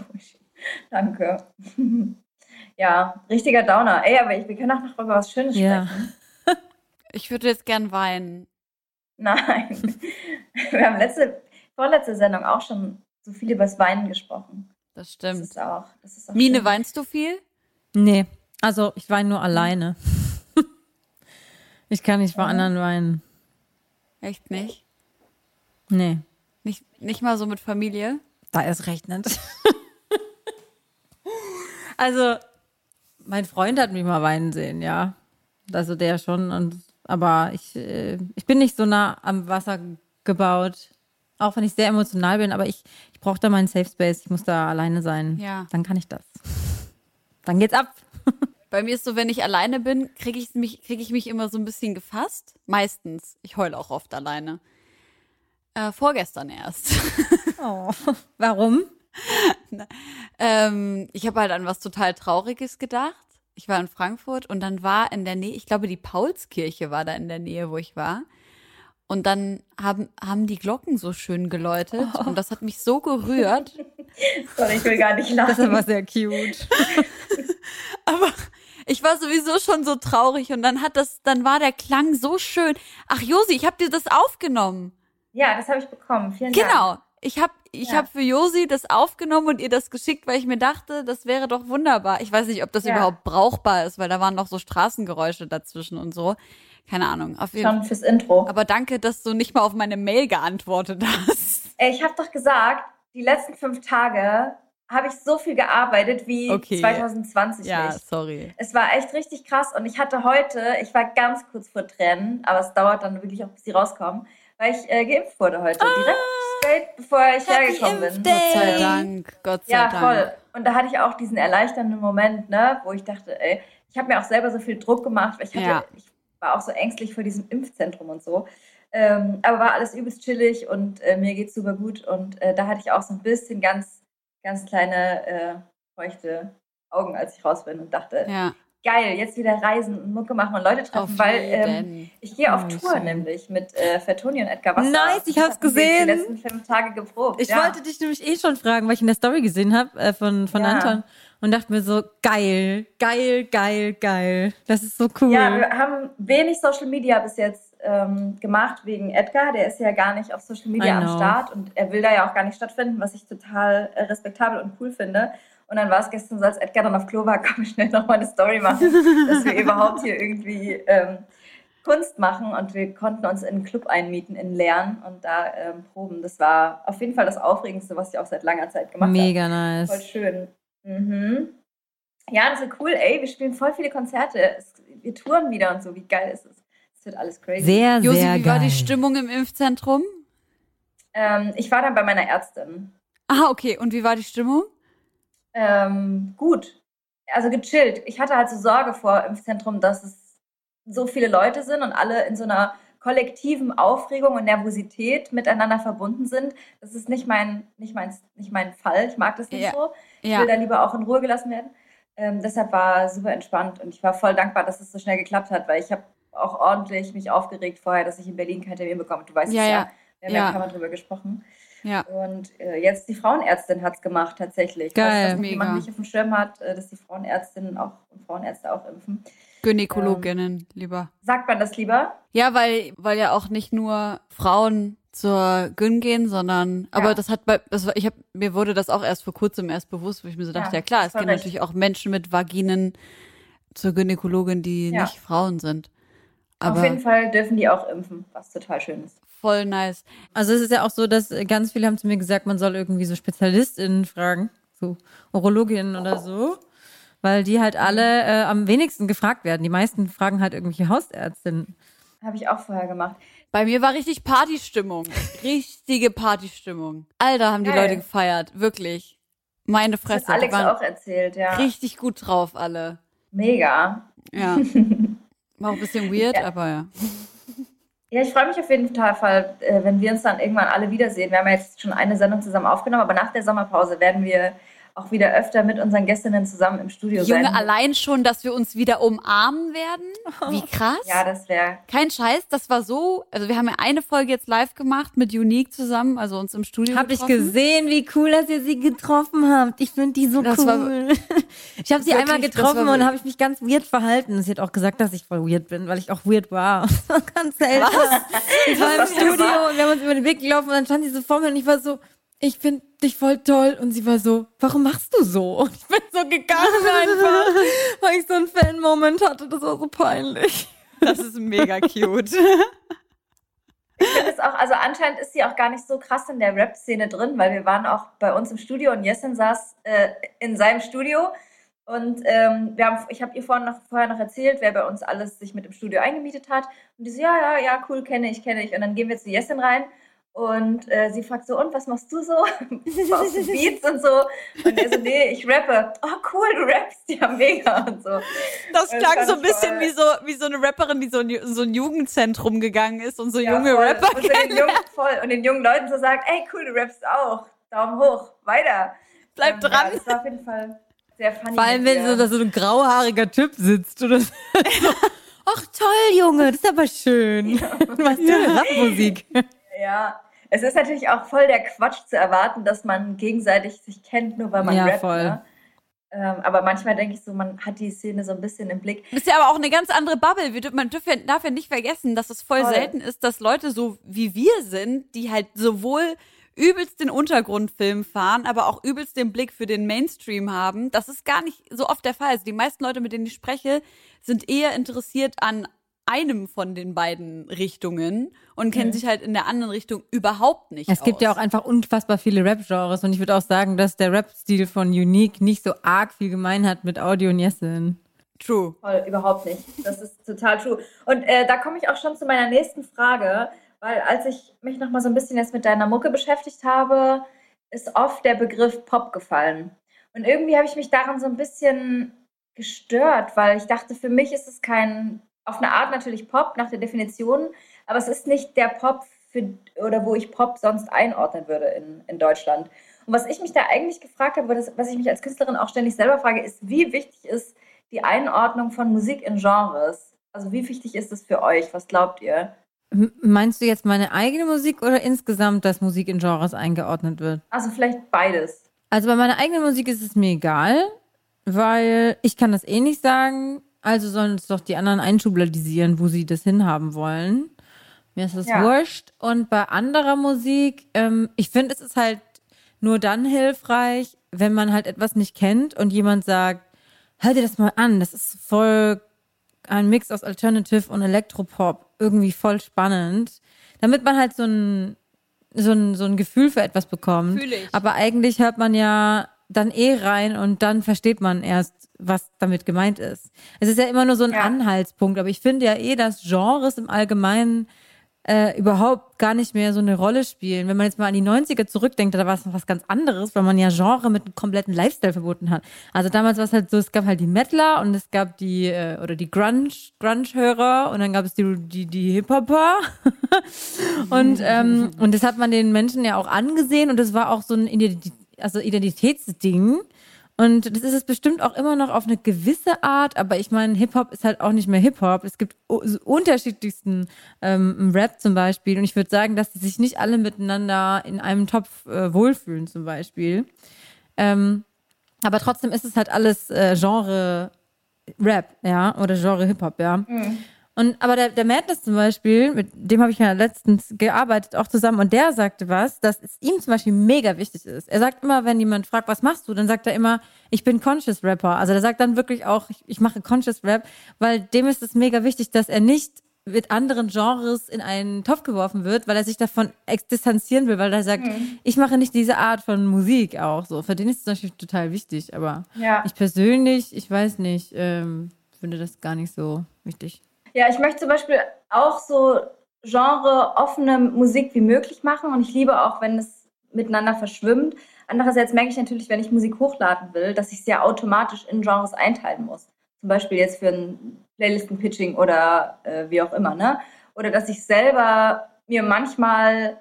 Danke. ja, richtiger Downer. Ey, aber ich, wir können auch noch über was Schönes Ja. sprechen. Ich würde jetzt gern weinen. Nein. Wir haben letzte, vorletzte Sendung auch schon so viel über das Weinen gesprochen. Das Das stimmt. ist auch. Das ist auch Mine, schön. weinst du viel? Nee, also ich weine nur alleine. ich kann nicht vor anderen weinen. Echt nicht? Nee, Nicht, nicht mal so mit Familie? da erst recht nicht. also, mein Freund hat mich mal weinen sehen, ja. Also der schon. Und, aber ich, äh, ich bin nicht so nah am Wasser gebaut. Auch wenn ich sehr emotional bin, aber ich, ich brauche da meinen Safe Space. Ich muss da alleine sein. Ja. Dann kann ich das. Dann geht's ab. Bei mir ist so, wenn ich alleine bin, kriege ich mich, krieg ich mich immer so ein bisschen gefasst. Meistens. Ich heule auch oft alleine. Äh, vorgestern erst. Oh. Warum? ähm, ich habe halt an was total Trauriges gedacht. Ich war in Frankfurt und dann war in der Nähe, ich glaube, die Paulskirche war da in der Nähe, wo ich war. Und dann haben, haben die Glocken so schön geläutet und das hat mich so gerührt. Sorry, ich will gar nicht lachen. Das aber sehr cute. Aber ich war sowieso schon so traurig und dann hat das, dann war der Klang so schön. Ach Josi, ich habe dir das aufgenommen. ja, das habe ich bekommen. Vielen Dank. Genau. Ich habe ich Ja. hab für Josi das aufgenommen und ihr das geschickt, weil ich mir dachte, das wäre doch wunderbar. Ich weiß nicht, ob das Ja. überhaupt brauchbar ist, weil da waren noch so Straßengeräusche dazwischen und so. Keine Ahnung. Auf jeden Schon fürs Intro. Aber danke, dass du nicht mal auf meine Mail geantwortet hast. Ey, ich habe doch gesagt, die letzten fünf Tage habe ich so viel gearbeitet wie Okay. 2020 Ja, nicht. sorry. Es war echt richtig krass und ich hatte heute, ich war ganz kurz vor Tränen, aber es dauert dann wirklich auch, bis die rauskommen, weil ich äh, geimpft wurde heute. Direkt straight, bevor ich hergekommen bin. Gott sei Dank. Gott sei Ja, Dank. voll. Und da hatte ich auch diesen erleichternden Moment, ne, wo ich dachte, ey, ich habe mir auch selber so viel Druck gemacht, weil ich hatte, Ja. ich war auch so ängstlich vor diesem Impfzentrum und so. Ähm, aber war alles übelst chillig und äh, mir geht's super gut. Und äh, da hatte ich auch so ein bisschen ganz, ganz kleine äh, feuchte Augen, als ich raus bin und dachte, Ja, geil, jetzt wieder reisen und Mucke machen und Leute treffen, auf weil ähm, ich gehe auf Oh, Tour schön. nämlich mit äh, Fertoni und Edgar Wasser. Nice, ich hab's gesehen. Die letzten fünf Tage geprobt. Ich ja. wollte dich nämlich eh schon fragen, weil ich in der Story gesehen habe äh, von, von Ja. Anton und dachte mir so, geil, geil, geil, geil. Das ist so cool. Ja, wir haben wenig Social Media bis jetzt ähm, gemacht wegen Edgar. Der ist ja gar nicht auf Social Media am. Start und er will da ja auch gar nicht stattfinden, was ich total äh, respektabel und cool finde. Und dann war es gestern so, als Edgar dann auf Klo war, komm ich schnell nochmal eine Story machen, dass wir überhaupt hier irgendwie ähm, Kunst machen und wir konnten uns in einen Club einmieten in Leeren und da ähm, proben. Das war auf jeden Fall das Aufregendste, was ich auch seit langer Zeit gemacht habe. Mega Voll nice. schön. Mhm. Ja, das ist cool, ey. Wir spielen voll viele Konzerte. Wir touren wieder und so. Wie geil ist es? Es wird alles crazy. Sehr, Josi, sehr wie geil. war die Stimmung im Impfzentrum? Ähm, ich war dann bei meiner Ärztin. Ah, okay. Und wie war die Stimmung? Ähm, gut. Also gechillt. Ich hatte halt so Sorge vor Impfzentrum, dass es so viele Leute sind und alle in so einer kollektiven Aufregung und Nervosität miteinander verbunden sind. Das ist nicht mein, nicht mein, nicht mein Fall. Ich mag das nicht Ja. so. Ich Ja. will da lieber auch in Ruhe gelassen werden. Ähm, deshalb war super entspannt und ich war voll dankbar, dass es so schnell geklappt hat, weil ich habe auch ordentlich mich aufgeregt vorher, dass ich in Berlin keinen Termin bekomme. Du weißt Ja, es ja. Wir haben Ja. ja ein paar Mal drüber gesprochen. Ja. Und äh, jetzt die Frauenärztin hat es gemacht tatsächlich. Geil. Falls das noch Mega. jemand nicht auf dem Schirm hat, äh, dass die Frauenärztinnen auch und Frauenärzte auch impfen. Gynäkologinnen lieber. Sagt man das lieber? Ja, weil, weil ja auch nicht nur Frauen zur Gyn gehen, sondern, aber Ja. das hat bei, das war, ich habe, mir wurde das auch erst vor kurzem erst bewusst, wo ich mir so dachte, Ja, ja, klar, es gehen recht. natürlich auch Menschen mit Vaginen zur Gynäkologin, die Ja. nicht Frauen sind. Aber auf jeden Fall dürfen die auch impfen, was total schön ist. voll nice. Also es ist ja auch so, dass ganz viele haben zu mir gesagt, man soll irgendwie so SpezialistInnen fragen, so Urologinnen oder so, weil die halt alle äh, am wenigsten gefragt werden. Die meisten fragen halt irgendwelche Hausärztinnen. Habe ich auch vorher gemacht. Bei mir war richtig Partystimmung. Richtige Partystimmung. Alter, haben die Geil. Leute gefeiert. Wirklich. Meine Das Fresse. hat Die Alex waren auch erzählt, ja. richtig gut drauf, alle. Mega. Ja. War auch ein bisschen weird, Ja. aber ja. Ja, ich freue mich auf jeden Fall, äh, wenn wir uns dann irgendwann alle wiedersehen. Wir haben ja jetzt schon eine Sendung zusammen aufgenommen, aber nach der Sommerpause werden wir auch wieder öfter mit unseren Gästinnen zusammen im Studio Junge, sein. allein schon, dass wir uns wieder umarmen werden. Wie krass. Ja, das wäre. Kein Scheiß, das war so. Also wir haben ja eine Folge jetzt live gemacht mit Unique zusammen, also uns im Studio. Hab getroffen. ich gesehen, wie cool, dass ihr sie getroffen habt. Ich finde die so das cool. War, ich habe sie wirklich, einmal getroffen und habe ich mich ganz weird verhalten. Sie hat auch gesagt, dass ich voll weird bin, weil ich auch weird war. ganz selten. Ich war im Studio und wir haben uns über den Weg gelaufen und dann stand sie so vor mir und ich war so, ich finde dich voll toll. Und sie war so, warum machst du so? Und ich bin so gegangen einfach, weil ich so einen Fan-Moment hatte. Das war so peinlich. Das ist mega cute. Ich finde es auch, also anscheinend ist sie auch gar nicht so krass in der Rap-Szene drin, weil wir waren auch bei uns im Studio und Jessin saß äh, in seinem Studio und ähm, wir haben, ich habe ihr vorhin noch, vorher noch erzählt, wer bei uns alles sich mit dem Studio eingemietet hat. Und die so, ja, ja, ja, cool, kenne ich, kenne ich. Und dann gehen wir zu Jessin rein und äh, sie fragt so, und was machst du so? Baust du Beats und so? Und er so, nee, ich rappe. Oh, cool, du rappst ja mega und so. Das klang das so ein bisschen wie so, wie so eine Rapperin, die so in so ein Jugendzentrum gegangen ist und so ja, junge voll. Rapper und, den jungen, voll. und den jungen Leuten so sagt, ey, cool, du rappst auch. Daumen hoch, weiter. Bleib ähm, dran. Ja, das war auf jeden Fall sehr funny. Vor allem, wenn so, da so ein grauhaariger Typ sitzt oder so. Ach toll, Junge, das ist aber schön. Ja. Was für eine Rapmusik. Ja, es ist natürlich auch voll der Quatsch zu erwarten, dass man gegenseitig sich kennt, nur weil man ja, rappt. Voll. Ne? Ähm, aber manchmal denke ich so, man hat die Szene so ein bisschen im Blick. Ist ja aber auch eine ganz andere Bubble. Man darf ja, darf ja nicht vergessen, dass es voll, voll selten ist, dass Leute so wie wir sind, die halt sowohl übelst den Untergrundfilm fahren, aber auch übelst den Blick für den Mainstream haben. Das ist gar nicht so oft der Fall. Also die meisten Leute, mit denen ich spreche, sind eher interessiert an einem von den beiden Richtungen und kennen mhm. sich halt in der anderen Richtung überhaupt nicht. Es aus. gibt ja auch einfach unfassbar viele Rap-Genres und ich würde auch sagen, dass der Rap-Stil von Unique nicht so arg viel gemein hat mit Audio und Jessin. True. Voll, überhaupt nicht. Das ist total true. Und äh, da komme ich auch schon zu meiner nächsten Frage, weil als ich mich noch mal so ein bisschen jetzt mit deiner Mucke beschäftigt habe, ist oft der Begriff Pop gefallen. Und irgendwie habe ich mich daran so ein bisschen gestört, weil ich dachte, für mich ist es kein auf eine Art natürlich Pop nach der Definition, aber es ist nicht der Pop für, oder wo ich Pop sonst einordnen würde in, in Deutschland. Und was ich mich da eigentlich gefragt habe, was ich mich als Künstlerin auch ständig selber frage, ist, wie wichtig ist die Einordnung von Musik in Genres? Also wie wichtig ist es für euch? Was glaubt ihr? Meinst du jetzt meine eigene Musik oder insgesamt, dass Musik in Genres eingeordnet wird? Also vielleicht beides. Also bei meiner eigenen Musik ist es mir egal, weil ich kann das eh nicht sagen. Also sollen es doch die anderen einschubladisieren, wo sie das hinhaben wollen. Mir ist das ja. wurscht. Und bei anderer Musik, ähm, ich finde, es ist halt nur dann hilfreich, wenn man halt etwas nicht kennt und jemand sagt, hör dir das mal an, das ist voll ein Mix aus Alternative und Elektropop, irgendwie voll spannend. Damit man halt so ein, so ein, so ein Gefühl für etwas bekommt. Fühl ich. Aber eigentlich hört man ja dann eh rein und dann versteht man erst, was damit gemeint ist. Es ist ja immer nur so ein ja. Anhaltspunkt, aber ich finde ja eh, dass Genres im Allgemeinen äh, überhaupt gar nicht mehr so eine Rolle spielen. Wenn man jetzt mal an die 90er zurückdenkt, da war es noch was ganz anderes, weil man ja Genre mit einem kompletten Lifestyle verboten hat. Also damals war es halt so, es gab halt die Metaler und es gab die, äh, oder die Grunge, Grunge-Hörer und dann gab es die, die, die Hip-Hopper. und, ähm, und das hat man den Menschen ja auch angesehen und das war auch so ein Identität also Identitätsding. Und das ist es bestimmt auch immer noch auf eine gewisse Art, aber ich meine, Hip-Hop ist halt auch nicht mehr Hip-Hop. Es gibt unterschiedlichsten ähm, Rap zum Beispiel. Und ich würde sagen, dass die sich nicht alle miteinander in einem Topf äh, wohlfühlen, zum Beispiel. Ähm, aber trotzdem ist es halt alles äh, Genre Rap, ja, oder Genre Hip-Hop, ja. Mhm. Und aber der, der Madness zum Beispiel, mit dem habe ich ja letztens gearbeitet, auch zusammen, und der sagte was, dass es ihm zum Beispiel mega wichtig ist. Er sagt immer, wenn jemand fragt, was machst du, dann sagt er immer, ich bin Conscious Rapper. Also er sagt dann wirklich auch, ich, ich mache Conscious Rap, weil dem ist es mega wichtig, dass er nicht mit anderen Genres in einen Topf geworfen wird, weil er sich davon distanzieren will, weil er sagt, mhm. ich mache nicht diese Art von Musik auch so. Für den ist es natürlich total wichtig, aber ja. ich persönlich, ich weiß nicht, ähm, finde das gar nicht so wichtig. Ja, ich möchte zum Beispiel auch so genre-offene Musik wie möglich machen und ich liebe auch, wenn es miteinander verschwimmt. Andererseits merke ich natürlich, wenn ich Musik hochladen will, dass ich sie automatisch in Genres einteilen muss. Zum Beispiel jetzt für ein Playlisten-Pitching oder äh, wie auch immer, ne? Oder dass ich selber mir manchmal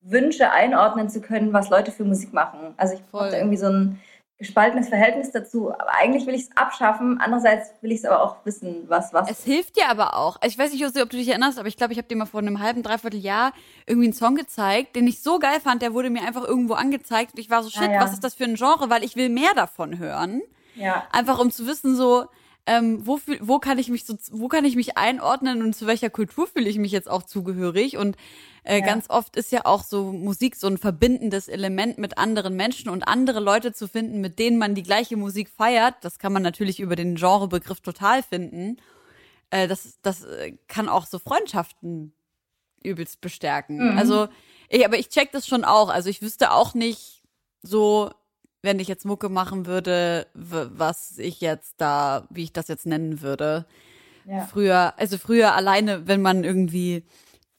wünsche, einordnen zu können, was Leute für Musik machen. Also ich brauche irgendwie so ein gespaltenes Verhältnis dazu. Aber eigentlich will ich es abschaffen. Andererseits will ich es aber auch wissen, was was. Es hilft dir aber auch. Ich weiß nicht, ob du dich erinnerst, aber ich glaube, ich habe dir mal vor einem halben, dreiviertel Jahr irgendwie einen Song gezeigt, den ich so geil fand. Der wurde mir einfach irgendwo angezeigt und ich war so, shit, ah, ja. was ist das für ein Genre? Weil ich will mehr davon hören. Ja. Einfach um zu wissen, so, ähm, wo, wo kann ich mich so, wo kann ich mich einordnen und zu welcher Kultur fühle ich mich jetzt auch zugehörig und äh, ja. ganz oft ist ja auch so Musik so ein verbindendes Element mit anderen Menschen und andere Leute zu finden, mit denen man die gleiche Musik feiert. Das kann man natürlich über den Genrebegriff total finden. Äh, das, das äh, kann auch so Freundschaften übelst bestärken. Mhm. Also, ich, aber ich check das schon auch. Also ich wüsste auch nicht so, wenn ich jetzt Mucke machen würde, was ich jetzt da, wie ich das jetzt nennen würde. Ja. Früher, also früher alleine, wenn man irgendwie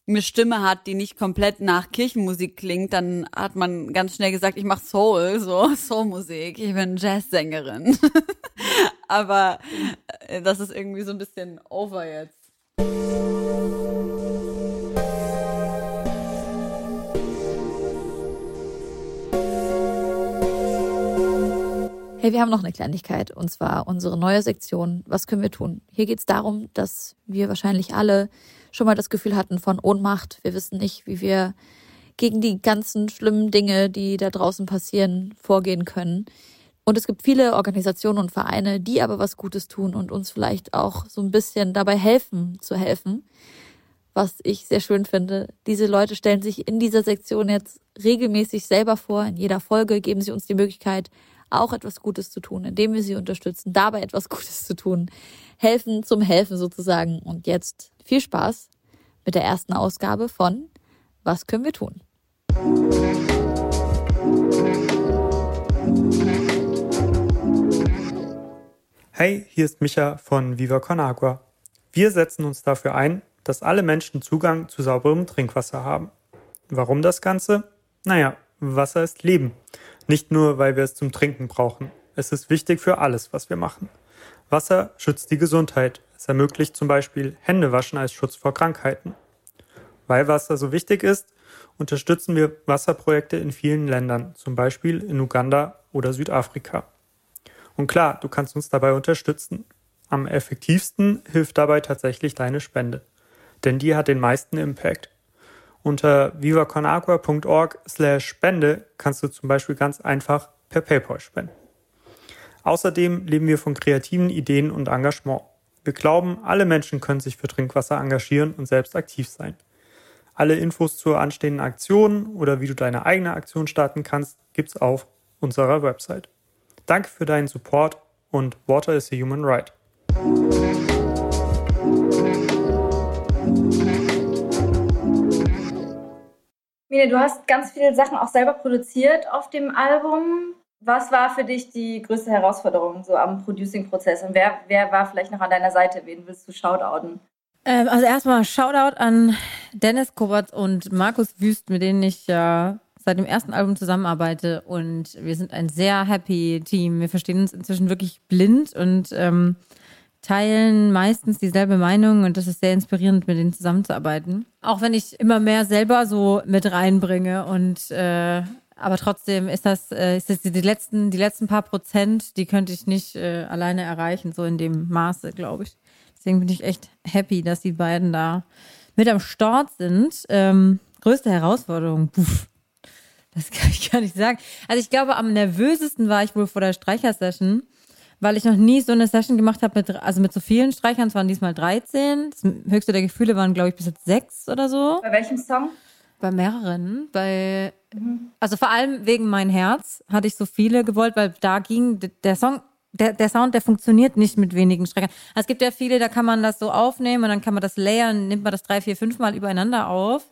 eine Stimme hat, die nicht komplett nach Kirchenmusik klingt, dann hat man ganz schnell gesagt, ich mache Soul, so Soulmusik. Ich bin Jazzsängerin. Aber äh, das ist irgendwie so ein bisschen over jetzt. Hey, wir haben noch eine Kleinigkeit und zwar unsere neue Sektion. Was können wir tun? Hier geht es darum, dass wir wahrscheinlich alle schon mal das Gefühl hatten von Ohnmacht. Wir wissen nicht, wie wir gegen die ganzen schlimmen Dinge, die da draußen passieren, vorgehen können. Und es gibt viele Organisationen und Vereine, die aber was Gutes tun und uns vielleicht auch so ein bisschen dabei helfen, zu helfen. Was ich sehr schön finde. Diese Leute stellen sich in dieser Sektion jetzt regelmäßig selber vor. In jeder Folge geben sie uns die Möglichkeit, auch etwas Gutes zu tun, indem wir sie unterstützen, dabei etwas Gutes zu tun. Helfen zum Helfen sozusagen. Und jetzt viel Spaß mit der ersten Ausgabe von Was können wir tun? Hey, hier ist Micha von Viva Con Agua. Wir setzen uns dafür ein, dass alle Menschen Zugang zu sauberem Trinkwasser haben. Warum das Ganze? Naja, Wasser ist Leben. Nicht nur, weil wir es zum Trinken brauchen. Es ist wichtig für alles, was wir machen. Wasser schützt die Gesundheit. Es ermöglicht zum Beispiel Händewaschen als Schutz vor Krankheiten. Weil Wasser so wichtig ist, unterstützen wir Wasserprojekte in vielen Ländern, zum Beispiel in Uganda oder Südafrika. Und klar, du kannst uns dabei unterstützen. Am effektivsten hilft dabei tatsächlich deine Spende. Denn die hat den meisten Impact. Unter vivaconagua.org slash Spende kannst du zum Beispiel ganz einfach per PayPal spenden. Außerdem leben wir von kreativen Ideen und Engagement. Wir glauben, alle Menschen können sich für Trinkwasser engagieren und selbst aktiv sein. Alle Infos zur anstehenden Aktion oder wie du deine eigene Aktion starten kannst, gibt's auf unserer Website. Danke für deinen Support und Water is a Human Right. Mine, du hast ganz viele Sachen auch selber produziert auf dem Album. Was war für dich die größte Herausforderung so am Producing-Prozess? Und wer, wer war vielleicht noch an deiner Seite? Wen willst du shoutouten? Ähm, also erstmal Shoutout an Dennis Kobert und Markus Wüst, mit denen ich ja seit dem ersten Album zusammenarbeite. Und wir sind ein sehr happy Team. Wir verstehen uns inzwischen wirklich blind und ähm, teilen meistens dieselbe Meinung und das ist sehr inspirierend, mit denen zusammenzuarbeiten. Auch wenn ich immer mehr selber so mit reinbringe und äh, aber trotzdem ist das, äh, ist das die letzten, die letzten paar Prozent, die könnte ich nicht äh, alleine erreichen, so in dem Maße, glaube ich. Deswegen bin ich echt happy, dass die beiden da mit am Start sind. Ähm, größte Herausforderung, puff, das kann ich gar nicht sagen. Also ich glaube, am nervösesten war ich wohl vor der Streicher-Session weil ich noch nie so eine Session gemacht habe mit, also mit so vielen Streichern. Es waren diesmal 13. Das höchste der Gefühle waren, glaube ich, bis jetzt sechs oder so. Bei welchem Song? Bei mehreren. Bei, mhm. also vor allem wegen mein Herz hatte ich so viele gewollt, weil da ging der Song, der, der Sound, der funktioniert nicht mit wenigen Streichern. Also es gibt ja viele, da kann man das so aufnehmen und dann kann man das layern, nimmt man das drei, vier, fünf Mal übereinander auf.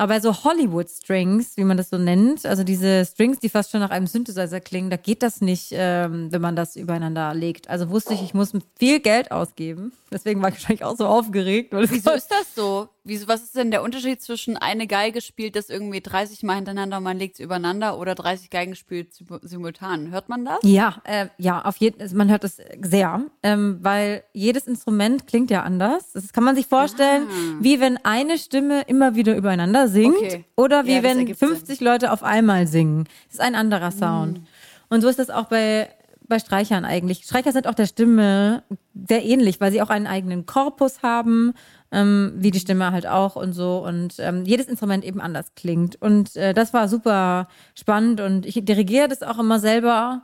Aber bei so Hollywood-Strings, wie man das so nennt, also diese Strings, die fast schon nach einem Synthesizer klingen, da geht das nicht, ähm, wenn man das übereinander legt. Also wusste ich, ich muss viel Geld ausgeben. Deswegen war ich wahrscheinlich auch so aufgeregt. Wieso ist das so? Wieso, was ist denn der Unterschied zwischen eine Geige spielt das irgendwie 30 Mal hintereinander und man legt es übereinander oder 30 Geigen spielt simultan? Hört man das? Ja, äh, ja, auf jeden Fall. Man hört das sehr, ähm, weil jedes Instrument klingt ja anders. Das kann man sich vorstellen, ah. wie wenn eine Stimme immer wieder übereinander singt okay. oder wie ja, wenn 50 Sinn. Leute auf einmal singen. Das ist ein anderer Sound. Mm. Und so ist das auch bei, bei Streichern eigentlich. Streicher sind auch der Stimme sehr ähnlich, weil sie auch einen eigenen Korpus haben, ähm, wie die Stimme halt auch und so. Und ähm, jedes Instrument eben anders klingt. Und äh, das war super spannend und ich dirigiere das auch immer selber.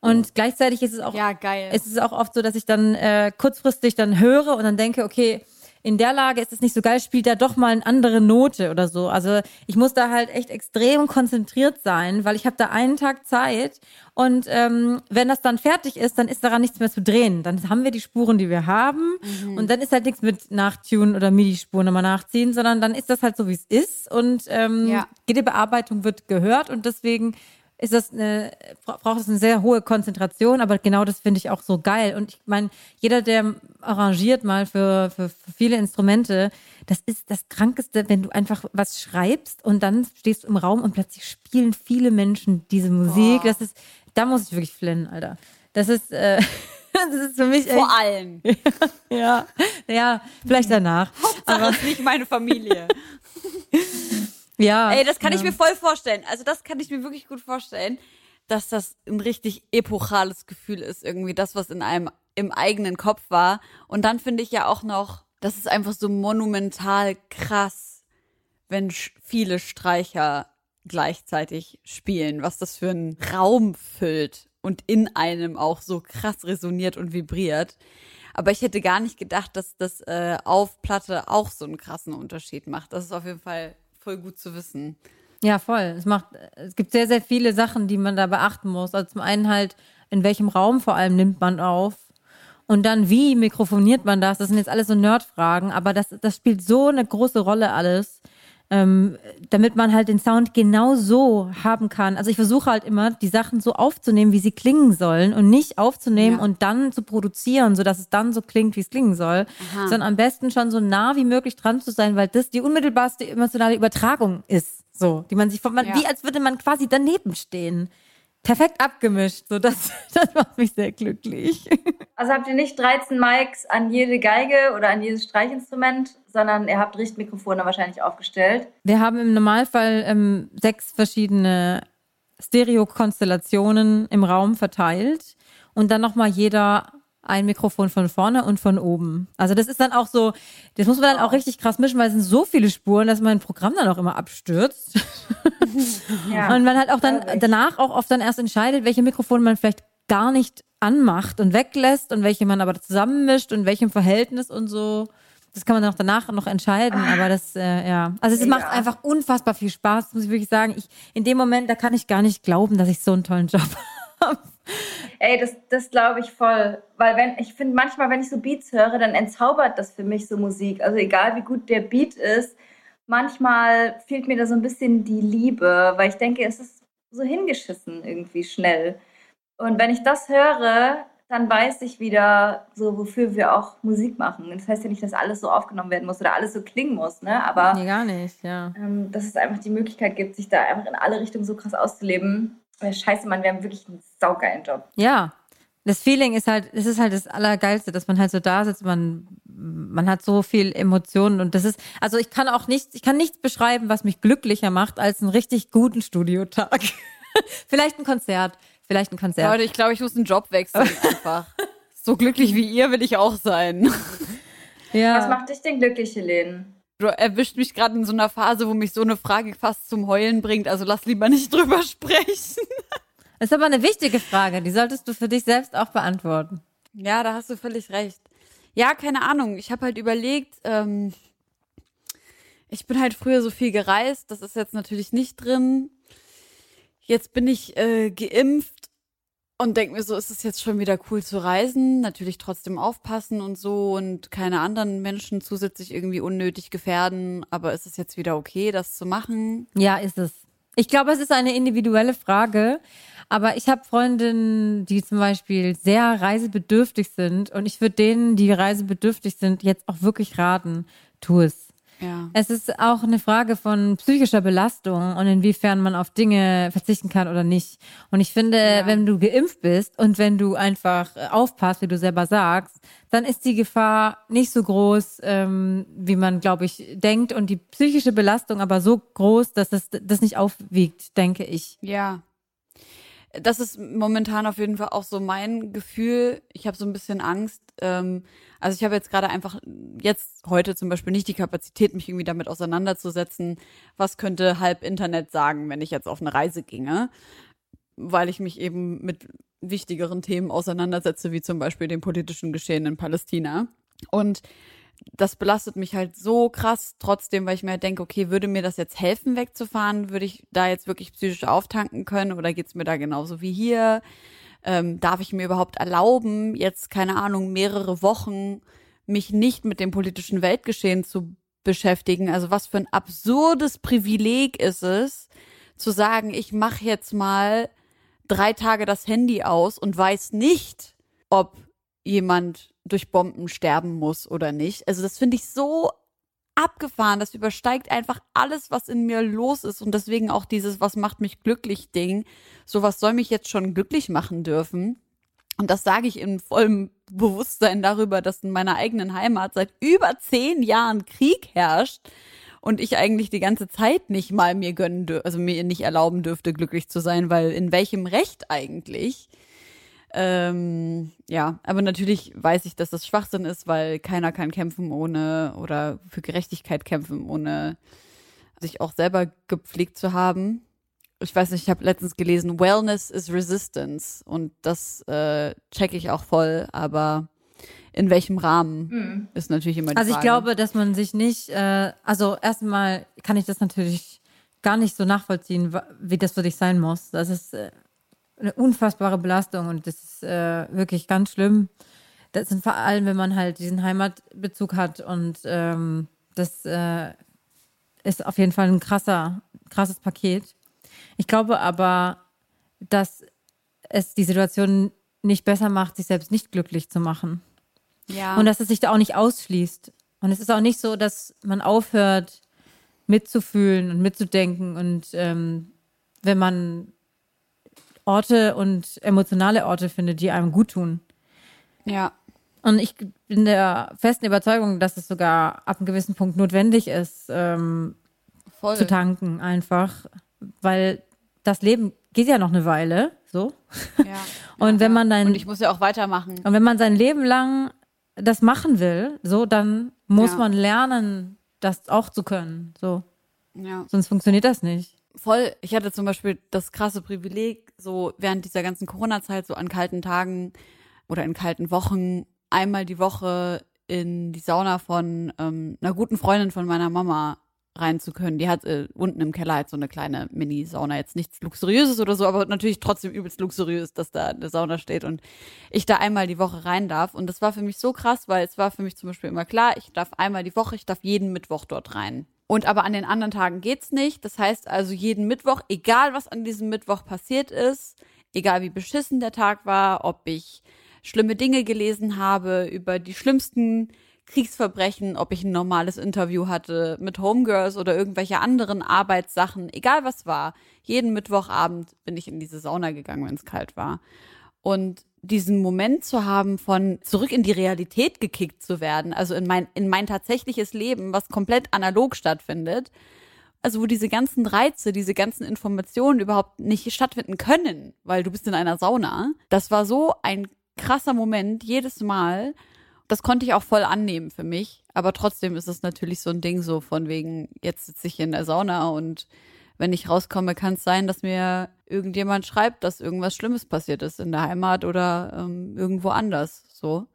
Und gleichzeitig ist es auch, Ja, geil. es ist auch oft so, dass ich dann äh, kurzfristig dann höre und dann denke, okay, in der Lage ist es nicht so geil, spielt er doch mal eine andere Note oder so. Also ich muss da halt echt extrem konzentriert sein, weil ich habe da einen Tag Zeit und ähm, wenn das dann fertig ist, dann ist daran nichts mehr zu drehen. Dann haben wir die Spuren, die wir haben und dann ist halt nichts mit Nachtun oder MIDI-Spuren nochmal nachziehen, sondern dann ist das halt so, wie es ist und ähm, Ja. jede Bearbeitung wird gehört und deswegen ist das eine, bra- braucht es eine sehr hohe Konzentration, aber genau das finde ich auch so geil. Und ich meine, jeder, der arrangiert mal für, für, für viele Instrumente, das ist das Krankeste, wenn du einfach was schreibst und dann stehst du im Raum und plötzlich spielen viele Menschen diese Musik. Das ist, da muss ich wirklich flennen, Alter. Das ist, äh, das ist für mich echt, Vor allem. ja, ja, vielleicht danach. Hauptsache ist nicht meine Familie. Ja. Ey, das kann ich ja. mir voll vorstellen. Also das kann ich mir wirklich gut vorstellen, dass das ein richtig epochales Gefühl ist, irgendwie das, was in einem im eigenen Kopf war. Und dann finde ich ja auch noch, das ist einfach so monumental krass, wenn viele Streicher gleichzeitig spielen, was das für einen Raum füllt und in einem auch so krass resoniert und vibriert. Aber ich hätte gar nicht gedacht, dass das äh, auf Platte auch so einen krassen Unterschied macht. Das ist auf jeden Fall voll gut zu wissen. Ja, voll. Es macht, es gibt sehr, sehr viele Sachen, die man da beachten muss. Also zum einen halt, in welchem Raum vor allem nimmt man auf. Und dann, wie mikrofoniert man das? Das sind jetzt alles so Nerdfragen, aber das, das spielt so eine große Rolle alles, ähm, damit man halt den Sound genau so haben kann. Also ich versuche halt immer, die Sachen so aufzunehmen, wie sie klingen sollen und nicht aufzunehmen Ja. und dann zu produzieren, sodass es dann so klingt, wie es klingen soll, sondern am besten schon so nah wie möglich dran zu sein, weil das die unmittelbarste emotionale Übertragung ist. So, die man sich von, man, Ja. wie als würde man quasi daneben stehen. Perfekt abgemischt. So, das, das macht mich sehr glücklich. Also habt ihr nicht 13 Mics an jede Geige oder an jedes Streichinstrument, sondern ihr habt Richtmikrofone wahrscheinlich aufgestellt. Wir haben im Normalfall ähm, sechs verschiedene Stereo-Konstellationen im Raum verteilt und dann nochmal jeder ein Mikrofon von vorne und von oben. Also das ist dann auch so, das muss man dann auch richtig krass mischen, weil es sind so viele Spuren, dass mein Programm dann auch immer abstürzt. Ja. Und man halt auch dann danach auch oft dann erst entscheidet, welche Mikrofone man vielleicht gar nicht anmacht und weglässt und welche man aber zusammenmischt und welchem Verhältnis und so. Das kann man dann auch danach noch entscheiden, aber das, äh, ja. Also es Mega. macht einfach unfassbar viel Spaß, muss ich wirklich sagen. Ich, in dem Moment, da kann ich gar nicht glauben, dass ich so einen tollen Job habe. Ey, das, das glaube ich voll. Weil wenn, ich finde manchmal, wenn ich so Beats höre, dann entzaubert das für mich so Musik. Also egal wie gut der Beat ist, manchmal fehlt mir da so ein bisschen die Liebe, weil ich denke, es ist so hingeschissen irgendwie schnell. Und wenn ich das höre, dann weiß ich wieder so, wofür wir auch Musik machen. Das heißt ja nicht, dass alles so aufgenommen werden muss oder alles so klingen muss, ne? Aber Nee, gar nicht, ja. ähm, dass es einfach die Möglichkeit gibt, sich da einfach in alle Richtungen so krass auszuleben. Weil scheiße, Mann, wir haben wirklich einen saugeilen Job. Ja. Das Feeling ist halt, das ist halt das Allergeilste, dass man halt so da sitzt, man, man hat so viel Emotionen und das ist, also ich kann auch nichts, ich kann nichts beschreiben, was mich glücklicher macht als einen richtig guten Studiotag. vielleicht ein Konzert, vielleicht ein Konzert. Leute, ich glaube, ich muss einen Job wechseln einfach. So glücklich wie ihr will ich auch sein. ja. Was macht dich denn glücklich, Helene? Du erwischt mich gerade in so einer Phase, wo mich so eine Frage fast zum Heulen bringt. Also lass lieber nicht drüber sprechen. Das ist aber eine wichtige Frage, die solltest du für dich selbst auch beantworten. Ja, da hast du völlig recht. Ja, keine Ahnung. Ich habe halt überlegt, ähm, ich bin halt früher so viel gereist. Das ist jetzt natürlich nicht drin. Jetzt bin ich äh, geimpft und denke mir so, ist es jetzt schon wieder cool zu reisen? Natürlich trotzdem aufpassen und so und keine anderen Menschen zusätzlich irgendwie unnötig gefährden. Aber ist es jetzt wieder okay, das zu machen? Ja, ist es. Ich glaube, es ist eine individuelle Frage. Aber ich habe Freundinnen, die zum Beispiel sehr reisebedürftig sind. Und ich würde denen, die reisebedürftig sind, jetzt auch wirklich raten, tu es. Ja. Es ist auch eine Frage von psychischer Belastung und inwiefern man auf Dinge verzichten kann oder nicht. Und ich finde, wenn du geimpft bist und wenn du einfach aufpasst, wie du selber sagst, dann ist die Gefahr nicht so groß, ähm, wie man, glaube ich, denkt. Und die psychische Belastung aber so groß, dass es das nicht aufwiegt, denke ich. Ja. das ist momentan auf jeden Fall auch so mein Gefühl. Ich habe so ein bisschen Angst. Ähm, also ich habe jetzt gerade einfach jetzt heute zum Beispiel nicht die Kapazität, mich irgendwie damit auseinanderzusetzen, was könnte halb Internet sagen, wenn ich jetzt auf eine Reise ginge, weil ich mich eben mit wichtigeren Themen auseinandersetze, wie zum Beispiel dem politischen Geschehen in Palästina. Und das belastet mich halt so krass trotzdem, weil ich mir halt denke, okay, würde mir das jetzt helfen, wegzufahren? Würde ich da jetzt wirklich psychisch auftanken können oder geht's mir da genauso wie hier? Ähm, darf ich mir überhaupt erlauben, jetzt, keine Ahnung, mehrere Wochen mich nicht mit dem politischen Weltgeschehen zu beschäftigen? Also was für ein absurdes Privileg ist es, zu sagen, ich mache jetzt mal drei Tage das Handy aus und weiß nicht, ob jemand durch Bomben sterben muss oder nicht. Also das finde ich so abgefahren. Das übersteigt einfach alles, was in mir los ist. Und deswegen auch dieses, was macht mich glücklich Ding. Sowas soll mich jetzt schon glücklich machen dürfen. Und das sage ich in vollem Bewusstsein darüber, dass in meiner eigenen Heimat seit über zehn Jahren Krieg herrscht und ich eigentlich die ganze Zeit nicht mal mir gönnen, also mir nicht erlauben dürfte, glücklich zu sein, weil in welchem Recht eigentlich? Ähm, ja, aber natürlich weiß ich, dass das Schwachsinn ist, weil keiner kann kämpfen ohne oder für Gerechtigkeit kämpfen, ohne sich auch selber gepflegt zu haben. Ich weiß nicht, ich habe letztens gelesen, Wellness is Resistance und das äh, checke ich auch voll, aber in welchem Rahmen mhm. ist natürlich immer die Also ich Frage. glaube, dass man sich nicht, äh, also erstmal kann ich das natürlich gar nicht so nachvollziehen, wie das für dich sein muss. Das ist äh, eine unfassbare Belastung und das ist äh, wirklich ganz schlimm. Das sind vor allem, wenn man halt diesen Heimatbezug hat und ähm, das äh, ist auf jeden Fall ein krasser, krasses Paket. Ich glaube aber, dass es die Situation nicht besser macht, sich selbst nicht glücklich zu machen. Ja. Und dass es sich da auch nicht ausschließt. Und es ist auch nicht so, dass man aufhört, mitzufühlen und mitzudenken. Und ähm, wenn man Orte und emotionale Orte findet, die einem gut tun. Ja. Und ich bin der festen Überzeugung, dass es sogar ab einem gewissen Punkt notwendig ist, ähm, zu tanken einfach, weil das Leben geht ja noch eine Weile, so. Ja. Und wenn man dann Und ich muss ja auch weitermachen. und wenn man sein Leben lang das machen will, so dann muss Ja. man lernen, das auch zu können, so. Ja. Sonst funktioniert das nicht. Voll. Ich hatte zum Beispiel das krasse Privileg, so während dieser ganzen Corona-Zeit, so an kalten Tagen oder in kalten Wochen, einmal die Woche in die Sauna von ähm, einer guten Freundin von meiner Mama rein zu können. Die hat äh, unten im Keller halt so eine kleine Mini-Sauna. Jetzt nichts Luxuriöses oder so, aber natürlich trotzdem übelst luxuriös, dass da eine Sauna steht und ich da einmal die Woche rein darf. Und das war für mich so krass, weil es war für mich zum Beispiel immer klar, ich darf einmal die Woche, ich darf jeden Mittwoch dort rein. Und aber an den anderen Tagen geht's nicht. Das heißt also jeden Mittwoch, egal was an diesem Mittwoch passiert ist, egal wie beschissen der Tag war, ob ich schlimme Dinge gelesen habe über die schlimmsten Kriegsverbrechen, ob ich ein normales Interview hatte mit Homegirls oder irgendwelche anderen Arbeitssachen, egal was war. Jeden Mittwochabend bin ich in diese Sauna gegangen, wenn es kalt war. Und diesen Moment zu haben von zurück in die Realität gekickt zu werden, also in mein, in mein tatsächliches Leben, was komplett analog stattfindet, also wo diese ganzen Reize, diese ganzen Informationen überhaupt nicht stattfinden können, weil du bist in einer Sauna. Das war so ein krasser Moment jedes Mal. Das konnte ich auch voll annehmen für mich, aber trotzdem ist es natürlich so ein Ding so von wegen, jetzt sitze ich hier in der Sauna und wenn ich rauskomme, kann es sein, dass mir irgendjemand schreibt, dass irgendwas Schlimmes passiert ist in der Heimat oder ähm, irgendwo anders. So.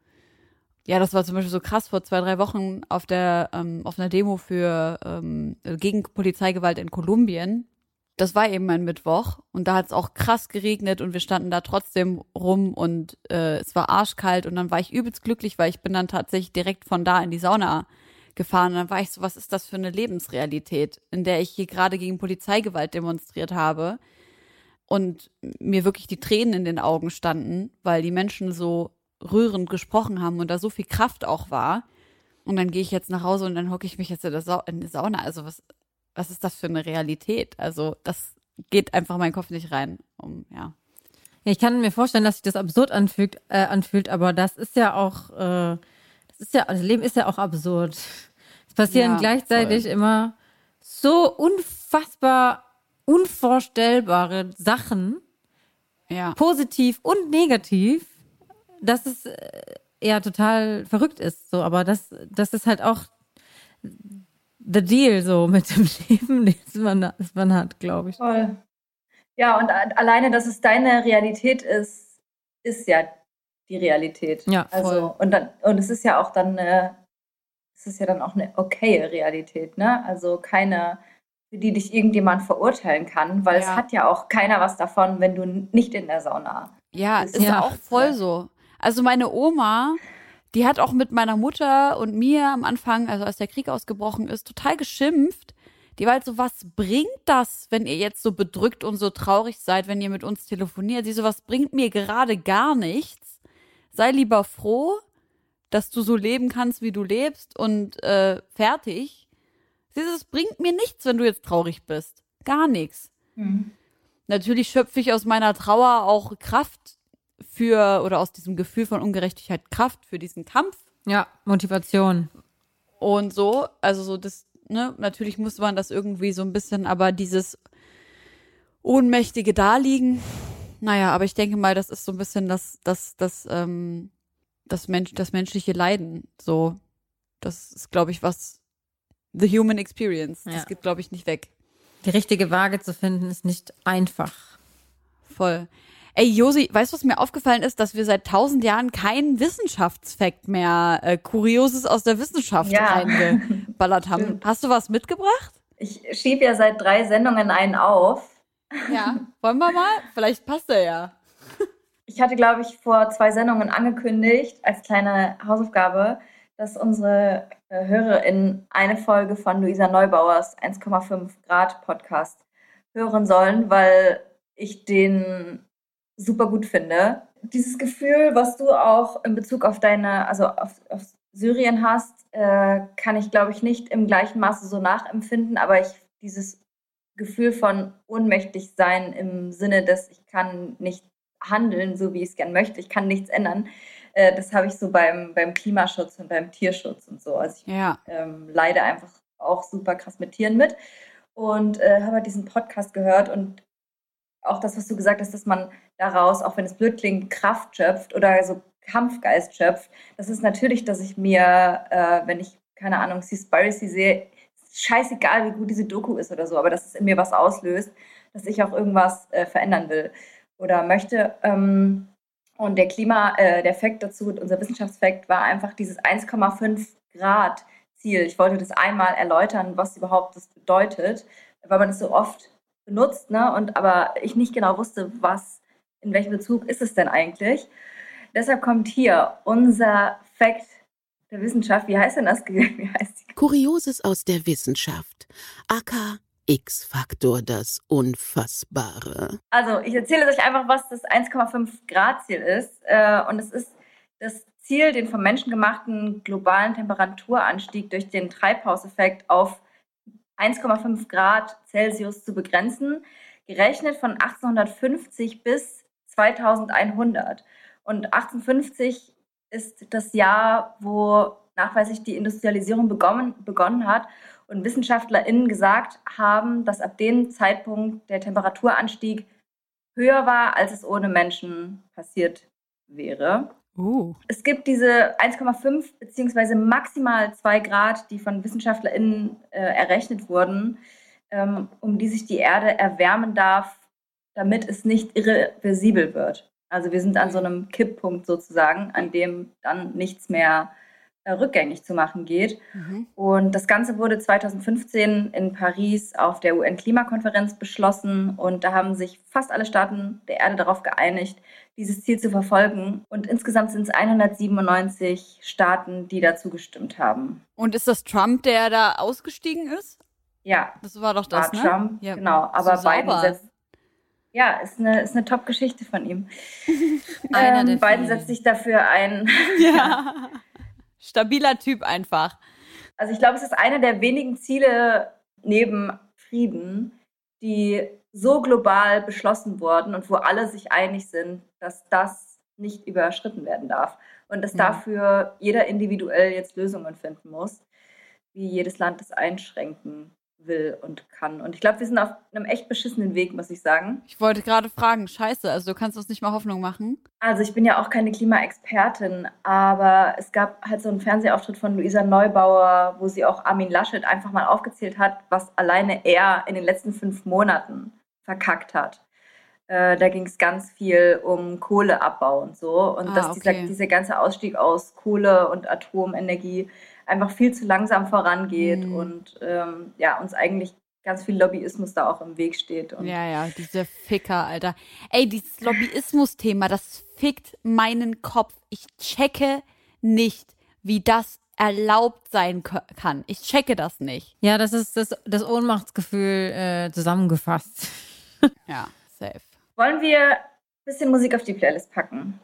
Ja, das war zum Beispiel so krass vor zwei, drei Wochen auf der, ähm, auf einer Demo für ähm, gegen Polizeigewalt in Kolumbien. Das war eben ein Mittwoch und da hat es auch krass geregnet und wir standen da trotzdem rum und äh, es war arschkalt und dann war ich übelst glücklich, weil ich bin dann tatsächlich direkt von da in die Sauna gefahren. Und dann war ich so, was ist das für eine Lebensrealität, in der ich hier gerade gegen Polizeigewalt demonstriert habe und mir wirklich die Tränen in den Augen standen, weil die Menschen so rührend gesprochen haben und da so viel Kraft auch war. Und dann gehe ich jetzt nach Hause und dann hocke ich mich jetzt in, der Sa in die Sauna. Also was, was ist das für eine Realität? Also das geht einfach in meinen Kopf nicht rein. Um, ja. Ja, ich kann mir vorstellen, dass sich das absurd anfühlt, äh, anfühlt, aber das ist ja auch, äh, ist ja, das Leben ist ja auch absurd. Es passieren Ja, gleichzeitig immer so unfassbar unvorstellbare Sachen, Ja. positiv und negativ, dass es äh, ja total verrückt ist. So, aber das, das ist halt auch the deal so mit dem Leben, das man, das man hat, glaube ich. Voll. Ja, und alleine, dass es deine Realität ist, ist ja die Realität. Ja, voll. Also, und dann, und es ist ja auch dann eine, es ist ja dann auch eine okaye Realität, ne? Also keine, für die dich irgendjemand verurteilen kann, weil es Ja. hat ja auch keiner was davon, wenn du nicht in der Sauna. Ja, ist ja auch voll so. Also meine Oma, die hat auch mit meiner Mutter und mir am Anfang, also als der Krieg ausgebrochen ist, total geschimpft. Die war halt so, was bringt das, wenn ihr jetzt so bedrückt und so traurig seid, wenn ihr mit uns telefoniert? Sie so, was bringt mir gerade gar nichts. Sei lieber froh, dass du so leben kannst, wie du lebst und äh, fertig. Sie so, es bringt mir nichts, wenn du jetzt traurig bist. Gar nichts. Natürlich schöpfe ich aus meiner Trauer auch Kraft für oder aus diesem Gefühl von Ungerechtigkeit Kraft für diesen Kampf Ja, Motivation. und so. Also so das, ne, natürlich muss man das irgendwie so ein bisschen, aber dieses ohnmächtige Daliegen, naja, aber ich denke mal, das ist so ein bisschen das, das, das, ähm, das Mensch, das menschliche Leiden. So, das ist, glaube ich, was the human experience. Das Ja. geht, glaube ich, nicht weg. Die richtige Waage zu finden, ist nicht einfach. Voll. Ey, Josi, weißt du, was mir aufgefallen ist, dass wir seit tausend Jahren keinen Wissenschaftsfakt mehr, äh, Kurioses aus der Wissenschaft Ja. reingeballert haben. Hast du was mitgebracht? Ich schiebe ja seit drei Sendungen einen auf. Ja. Wollen wir mal? Vielleicht passt er ja. Ich hatte, glaube ich, vor zwei Sendungen angekündigt, als kleine Hausaufgabe, dass unsere äh, HörerInnen eine Folge von Luisa Neubauers 1,5 Grad Podcast hören sollen, weil ich den super gut finde. Dieses Gefühl, was du auch in Bezug auf deine, also auf, auf Syrien hast, äh, kann ich, glaube ich, nicht im gleichen Maße so nachempfinden, aber ich dieses Gefühl von ohnmächtig sein im Sinne, dass ich kann nicht handeln, so wie ich es gern möchte, ich kann nichts ändern. Äh, das habe ich so beim, beim Klimaschutz und beim Tierschutz und so. Also ich Ja. ähm, leide einfach auch super krass mit Tieren mit und äh, habe halt diesen Podcast gehört und auch das, was du gesagt hast, dass man daraus, auch wenn es blöd klingt, Kraft schöpft oder so Kampfgeist schöpft. Das ist natürlich, dass ich mir, äh, wenn ich, keine Ahnung, Seaspiracy sehe, scheißegal, wie gut diese Doku ist oder so, aber dass es in mir was auslöst, dass ich auch irgendwas äh, verändern will oder möchte. Ähm, und der Klima, äh, der Fakt dazu, unser Wissenschaftsfakt war einfach dieses 1,5 Grad Ziel. Ich wollte das einmal erläutern, was überhaupt das bedeutet, weil man es so oft benutzt, ne? Und aber ich nicht genau wusste, was, in welchem Bezug ist es denn eigentlich. Deshalb kommt hier unser Fakt der Wissenschaft. Wie heißt denn das? Wie heißt die? Kurioses aus der Wissenschaft. AK X-Faktor, das Unfassbare. Also, ich erzähle euch einfach, was das 1,5 Grad Ziel ist. Äh, und es ist das Ziel, den vom Menschen gemachten globalen Temperaturanstieg durch den Treibhauseffekt auf 1,5 Grad Celsius zu begrenzen, gerechnet von 1850 bis 2100. Und 1850 ist das Jahr, wo nachweislich die Industrialisierung begonnen, begonnen hat und WissenschaftlerInnen gesagt haben, dass ab dem Zeitpunkt der Temperaturanstieg höher war, als es ohne Menschen passiert wäre. Uh. Es gibt diese 1,5 beziehungsweise maximal 2 Grad, die von WissenschaftlerInnen äh, errechnet wurden, ähm, um die sich die Erde erwärmen darf, damit es nicht irreversibel wird. Also wir sind an so einem Kipppunkt sozusagen, an dem dann nichts mehr äh, rückgängig zu machen geht. Mhm. Und das Ganze wurde 2015 in Paris auf der UN-Klimakonferenz beschlossen und da haben sich fast alle Staaten der Erde darauf geeinigt, dieses Ziel zu verfolgen. Und insgesamt sind es 197 Staaten, die dazu gestimmt haben. Und ist das Trump, der da ausgestiegen ist? Ja, Das war doch das, war ne? Trump, Ja, genau. Aber so Biden setzt. Ja, ist eine, ist eine Top-Geschichte von ihm. Einer ähm, Biden setzt sich dafür ein. Ja. Stabiler Typ einfach. Also ich glaube, es ist einer der wenigen Ziele neben Frieden, die so global beschlossen wurden und wo alle sich einig sind, dass das nicht überschritten werden darf. Und dass Mhm. dafür jeder individuell jetzt Lösungen finden muss, wie jedes Land das einschränken will und kann. Und ich glaube, wir sind auf einem echt beschissenen Weg, muss ich sagen. Ich wollte gerade fragen, scheiße, also du kannst uns nicht mal Hoffnung machen. Also ich bin ja auch keine Klimaexpertin, aber es gab halt so einen Fernsehauftritt von Luisa Neubauer, wo sie auch Armin Laschet einfach mal aufgezählt hat, was alleine er in den letzten fünf Monaten verkackt hat. Äh, da ging es ganz viel um Kohleabbau und so. Und Ah, dass dieser, okay. dieser ganze Ausstieg aus Kohle und Atomenergie einfach viel zu langsam vorangeht Mhm. und ähm, ja, uns eigentlich ganz viel Lobbyismus da auch im Weg steht. Und Ja, ja, diese Ficker, Alter. Ey, dieses Lobbyismus-Thema, das fickt meinen Kopf. Ich checke nicht, wie das erlaubt sein kann. Ich checke das nicht. Ja, das ist das, das Ohnmachtsgefühl äh, zusammengefasst. Ja, safe. Wollen wir ein bisschen Musik auf die Playlist packen?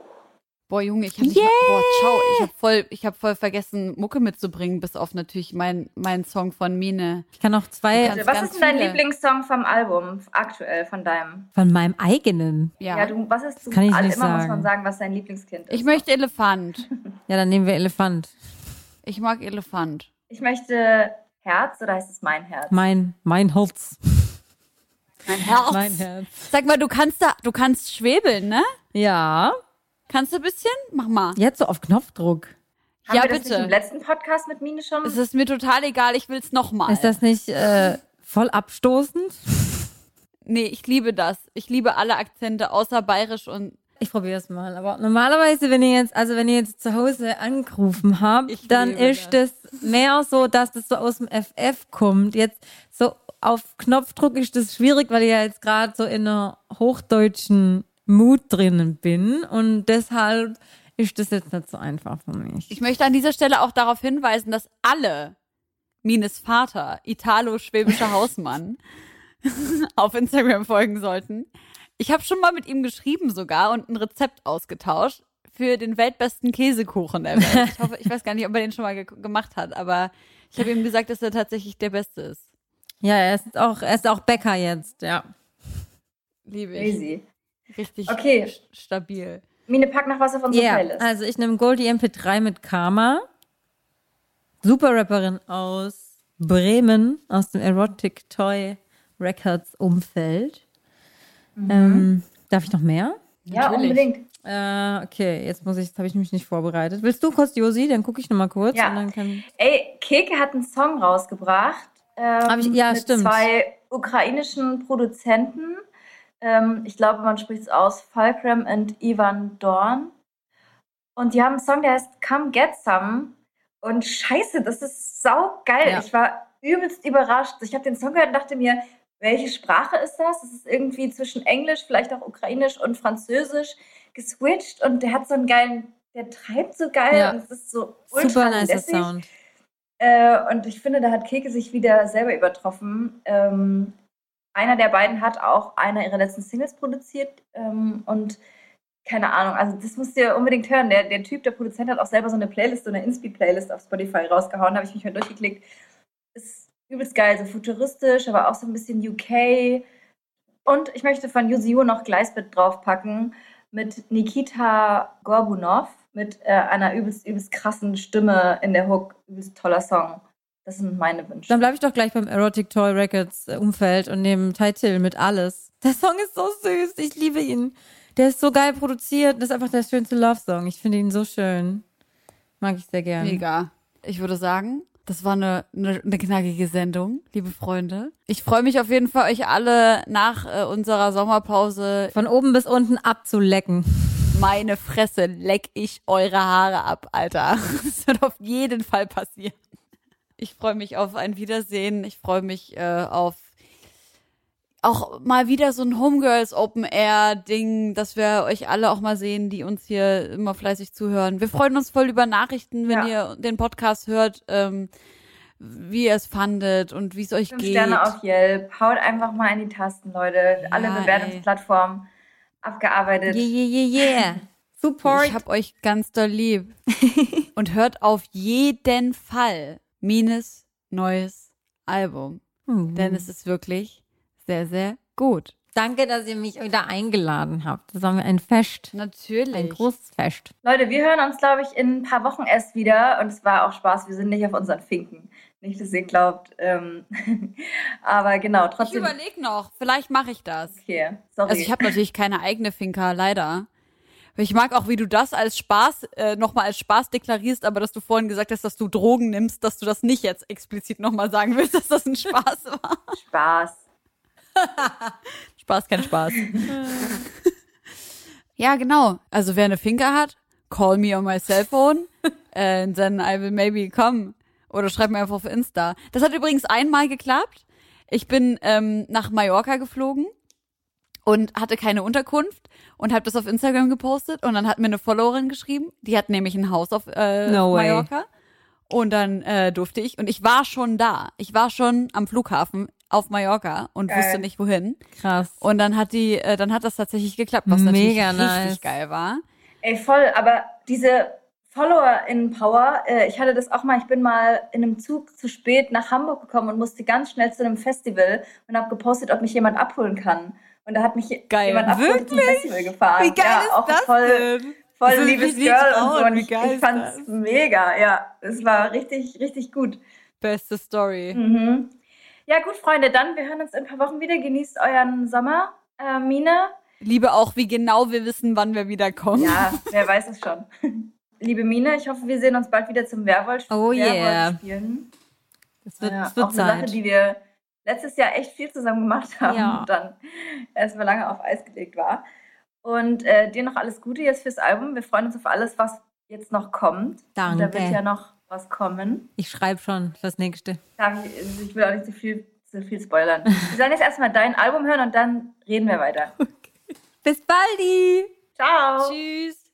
Boah, Junge, ich hab nicht mal, boah, ciao, ich hab voll, ich hab voll vergessen, Mucke mitzubringen, bis auf natürlich mein, mein Song von Mine. Ich kann noch zwei kannst- Was ganz ist denn dein viele. Lieblingssong vom Album aktuell von deinem? von meinem eigenen. Ja. Ja, du, was ist du, kann ich alle- nicht immer muss sagen. man sagen, was dein Lieblingskind ist. ich möchte Elefant. Ja, dann nehmen wir Elefant. Ich mag Elefant. Ich möchte Herz oder heißt es mein Herz? Mein, mein Holz. Mein Herz. Mein Herz. Sag mal, du kannst da, du kannst schwebeln, ne? Ja. Kannst du ein bisschen? Mach mal. Jetzt so auf Knopfdruck. Haben ja, wir das bitte. nicht im letzten Podcast mit Mine schon? Es ist mir total egal, ich will's noch mal. Ist das nicht äh, voll abstoßend? Nee, ich liebe das. Ich liebe alle Akzente außer bayerisch und Ich probiere es mal. Aber normalerweise, wenn ihr jetzt, also wenn ihr jetzt zu Hause angerufen habt, Ich dann ist es mehr so, dass das so aus dem FF kommt. Jetzt so auf Knopfdruck ist das schwierig, weil ich ja jetzt gerade so in einer hochdeutschen Mut drinnen bin und deshalb ist das jetzt nicht so einfach für mich. ich möchte an dieser Stelle auch darauf hinweisen, dass alle Mines Vater, Italo-schwäbischer Hausmann, auf Instagram folgen sollten. Ich habe schon mal mit ihm geschrieben sogar und ein Rezept ausgetauscht für den weltbesten Käsekuchen der Welt. Ich hoffe, ich weiß gar nicht, ob er den schon mal ge gemacht hat, aber ich habe ihm gesagt, dass er tatsächlich der Beste ist. Ja, er ist auch, er ist auch Bäcker jetzt, ja. Liebe ich. Crazy. Richtig Okay. st- stabil. Mine, pack noch was auf unsere Ja, Playlist. also ich nehme Goldie MP3 mit Karma. Super Rapperin aus Bremen, aus dem Erotic Toy Records Umfeld. Ähm, darf ich noch mehr? ja, natürlich. unbedingt. Äh, okay, jetzt muss ich, jetzt habe ich mich nicht vorbereitet. Willst du kurz, Josi? Dann gucke ich noch mal kurz. Ja. Und dann kann, Ey, Keke hat einen Song rausgebracht. Ähm, ich- ja, mit stimmt. zwei ukrainischen Produzenten. Ähm, ich glaube, man spricht es aus. Falkram und Ivan Dorn. Und die haben einen Song, der heißt Come Get Some. Und scheiße, das ist sau geil. Ja. Ich war übelst überrascht. Ich habe den Song gehört und dachte mir, welche Sprache ist das? Das ist irgendwie zwischen Englisch, vielleicht auch Ukrainisch und Französisch geswitcht. Und der hat so einen geilen, der treibt so geil Ja. und es ist so ultra super lässig. Sound. Äh, und ich finde, da hat Keke sich wieder selber übertroffen. Ähm, einer der beiden hat auch einer ihrer letzten Singles produziert. Ähm, und keine Ahnung, also das musst ihr unbedingt hören. Der, der Typ, der Produzent, hat auch selber so eine Playlist, so eine Inspi-Playlist auf Spotify rausgehauen. Habe ich mich mal durchgeklickt. Ist übelst geil, so futuristisch, aber auch so ein bisschen UK. Und ich möchte von Yuziu noch Gleisbit draufpacken mit Nikita Gorbunov mit äh, einer übelst, übelst krassen Stimme in der Hook. Übelst toller Song. Das sind meine Wünsche. Dann bleibe ich doch gleich beim Erotic Toy Records äh, Umfeld und nehme Title mit alles. Der Song ist so süß, ich liebe ihn. Der ist so geil produziert, das ist einfach der schönste Love-Song. Ich finde ihn so schön. Mag ich sehr gerne. Mega. Ich würde sagen, das war eine, eine, eine knackige Sendung, liebe Freunde. Ich freue mich auf jeden Fall, euch alle nach äh, unserer Sommerpause Von oben bis unten abzulecken. meine Fresse leck ich eure Haare ab, Alter. Das wird auf jeden Fall passieren. Ich freue mich auf ein Wiedersehen. Ich freue mich äh, auf auch mal wieder so ein Homegirls Open Air Ding, dass wir euch alle auch mal sehen, die uns hier immer fleißig zuhören. Wir freuen uns voll über Nachrichten, wenn ihr den Podcast hört, ähm, wie ihr es fandet und wie es euch Fünf geht. Sterne auf Yelp. Haut einfach mal in die Tasten, Leute. Alle Ja, Bewertungsplattformen abgearbeitet. Yeah, yeah, yeah, yeah. Support. Ich hab euch ganz doll lieb. Und hört auf jeden Fall Mines neues Album. Hm. Denn es ist wirklich sehr, sehr gut. Danke, dass ihr mich wieder eingeladen habt. Das war mir ein Fest. Natürlich. Ein großes Fest. Leute, wir hören uns, glaube ich, in ein paar Wochen erst wieder. Und es war auch Spaß. Wir sind nicht auf unseren Finken. Nicht, dass ihr glaubt. Ähm, aber genau, Ich trotzdem. überlege noch, vielleicht mache ich das. Okay, sorry. Also ich habe natürlich keine eigene Finca, leider. Ich mag auch, wie du das als Spaß äh, nochmal als Spaß deklarierst, aber dass du vorhin gesagt hast, dass du Drogen nimmst, dass du das nicht jetzt explizit nochmal sagen willst, dass das ein Spaß war. Spaß. Spaß, kein Spaß. ja, genau. Also wer eine Finca hat, call me on my cell phone and then I will maybe come. Oder schreib mir einfach auf Insta. Das hat übrigens einmal geklappt. Ich bin ähm, nach Mallorca geflogen und hatte keine Unterkunft und habe das auf Instagram gepostet und dann hat mir eine Followerin geschrieben, die hat nämlich ein Haus auf äh, No way. Mallorca und dann äh, durfte ich und ich war schon da. Ich war schon am Flughafen auf Mallorca und Geil. wusste nicht wohin. Krass. Und dann hat die, äh, dann hat das tatsächlich geklappt, was natürlich Mega richtig nice. geil war. Ey, voll, aber diese Follower in Power, äh, ich hatte das auch mal, ich bin mal in einem Zug zu spät nach Hamburg gekommen und musste ganz schnell zu einem Festival und habe gepostet, ob mich jemand abholen kann. Und da hat mich Geil. jemand abgeholt zum Festival gefahren. Wie geil ja, ist auch das voll, denn? voll So liebes Girl und so. Und ich, geil ich fand's das? mega, ja. Es war richtig, richtig gut. Beste Story. Mhm. Ja, gut, Freunde, dann, wir hören uns in ein paar Wochen wieder. Genießt euren Sommer. Äh, Mine, Liebe auch, wie genau wir wissen, wann wir wieder kommen. Ja, wer weiß es schon. Liebe Mine, ich hoffe, wir sehen uns bald wieder zum Werwolf Oh yeah. Werwolf-Spielen. Es wird, Ja, es wird auch eine Sache, Zeit. die wir letztes Jahr echt viel zusammen gemacht haben Ja. und dann erstmal lange auf Eis gelegt war. Und äh, dir noch alles Gute jetzt fürs Album. Wir freuen uns auf alles, was jetzt noch kommt. Und da Danke. wird ja noch was kommen. Ich schreibe schon das nächste. Ich, also ich will auch nicht zu viel, zu viel spoilern. Wir sollen jetzt erstmal dein Album hören und dann reden wir weiter. Bis baldi. Ciao. Tschüss.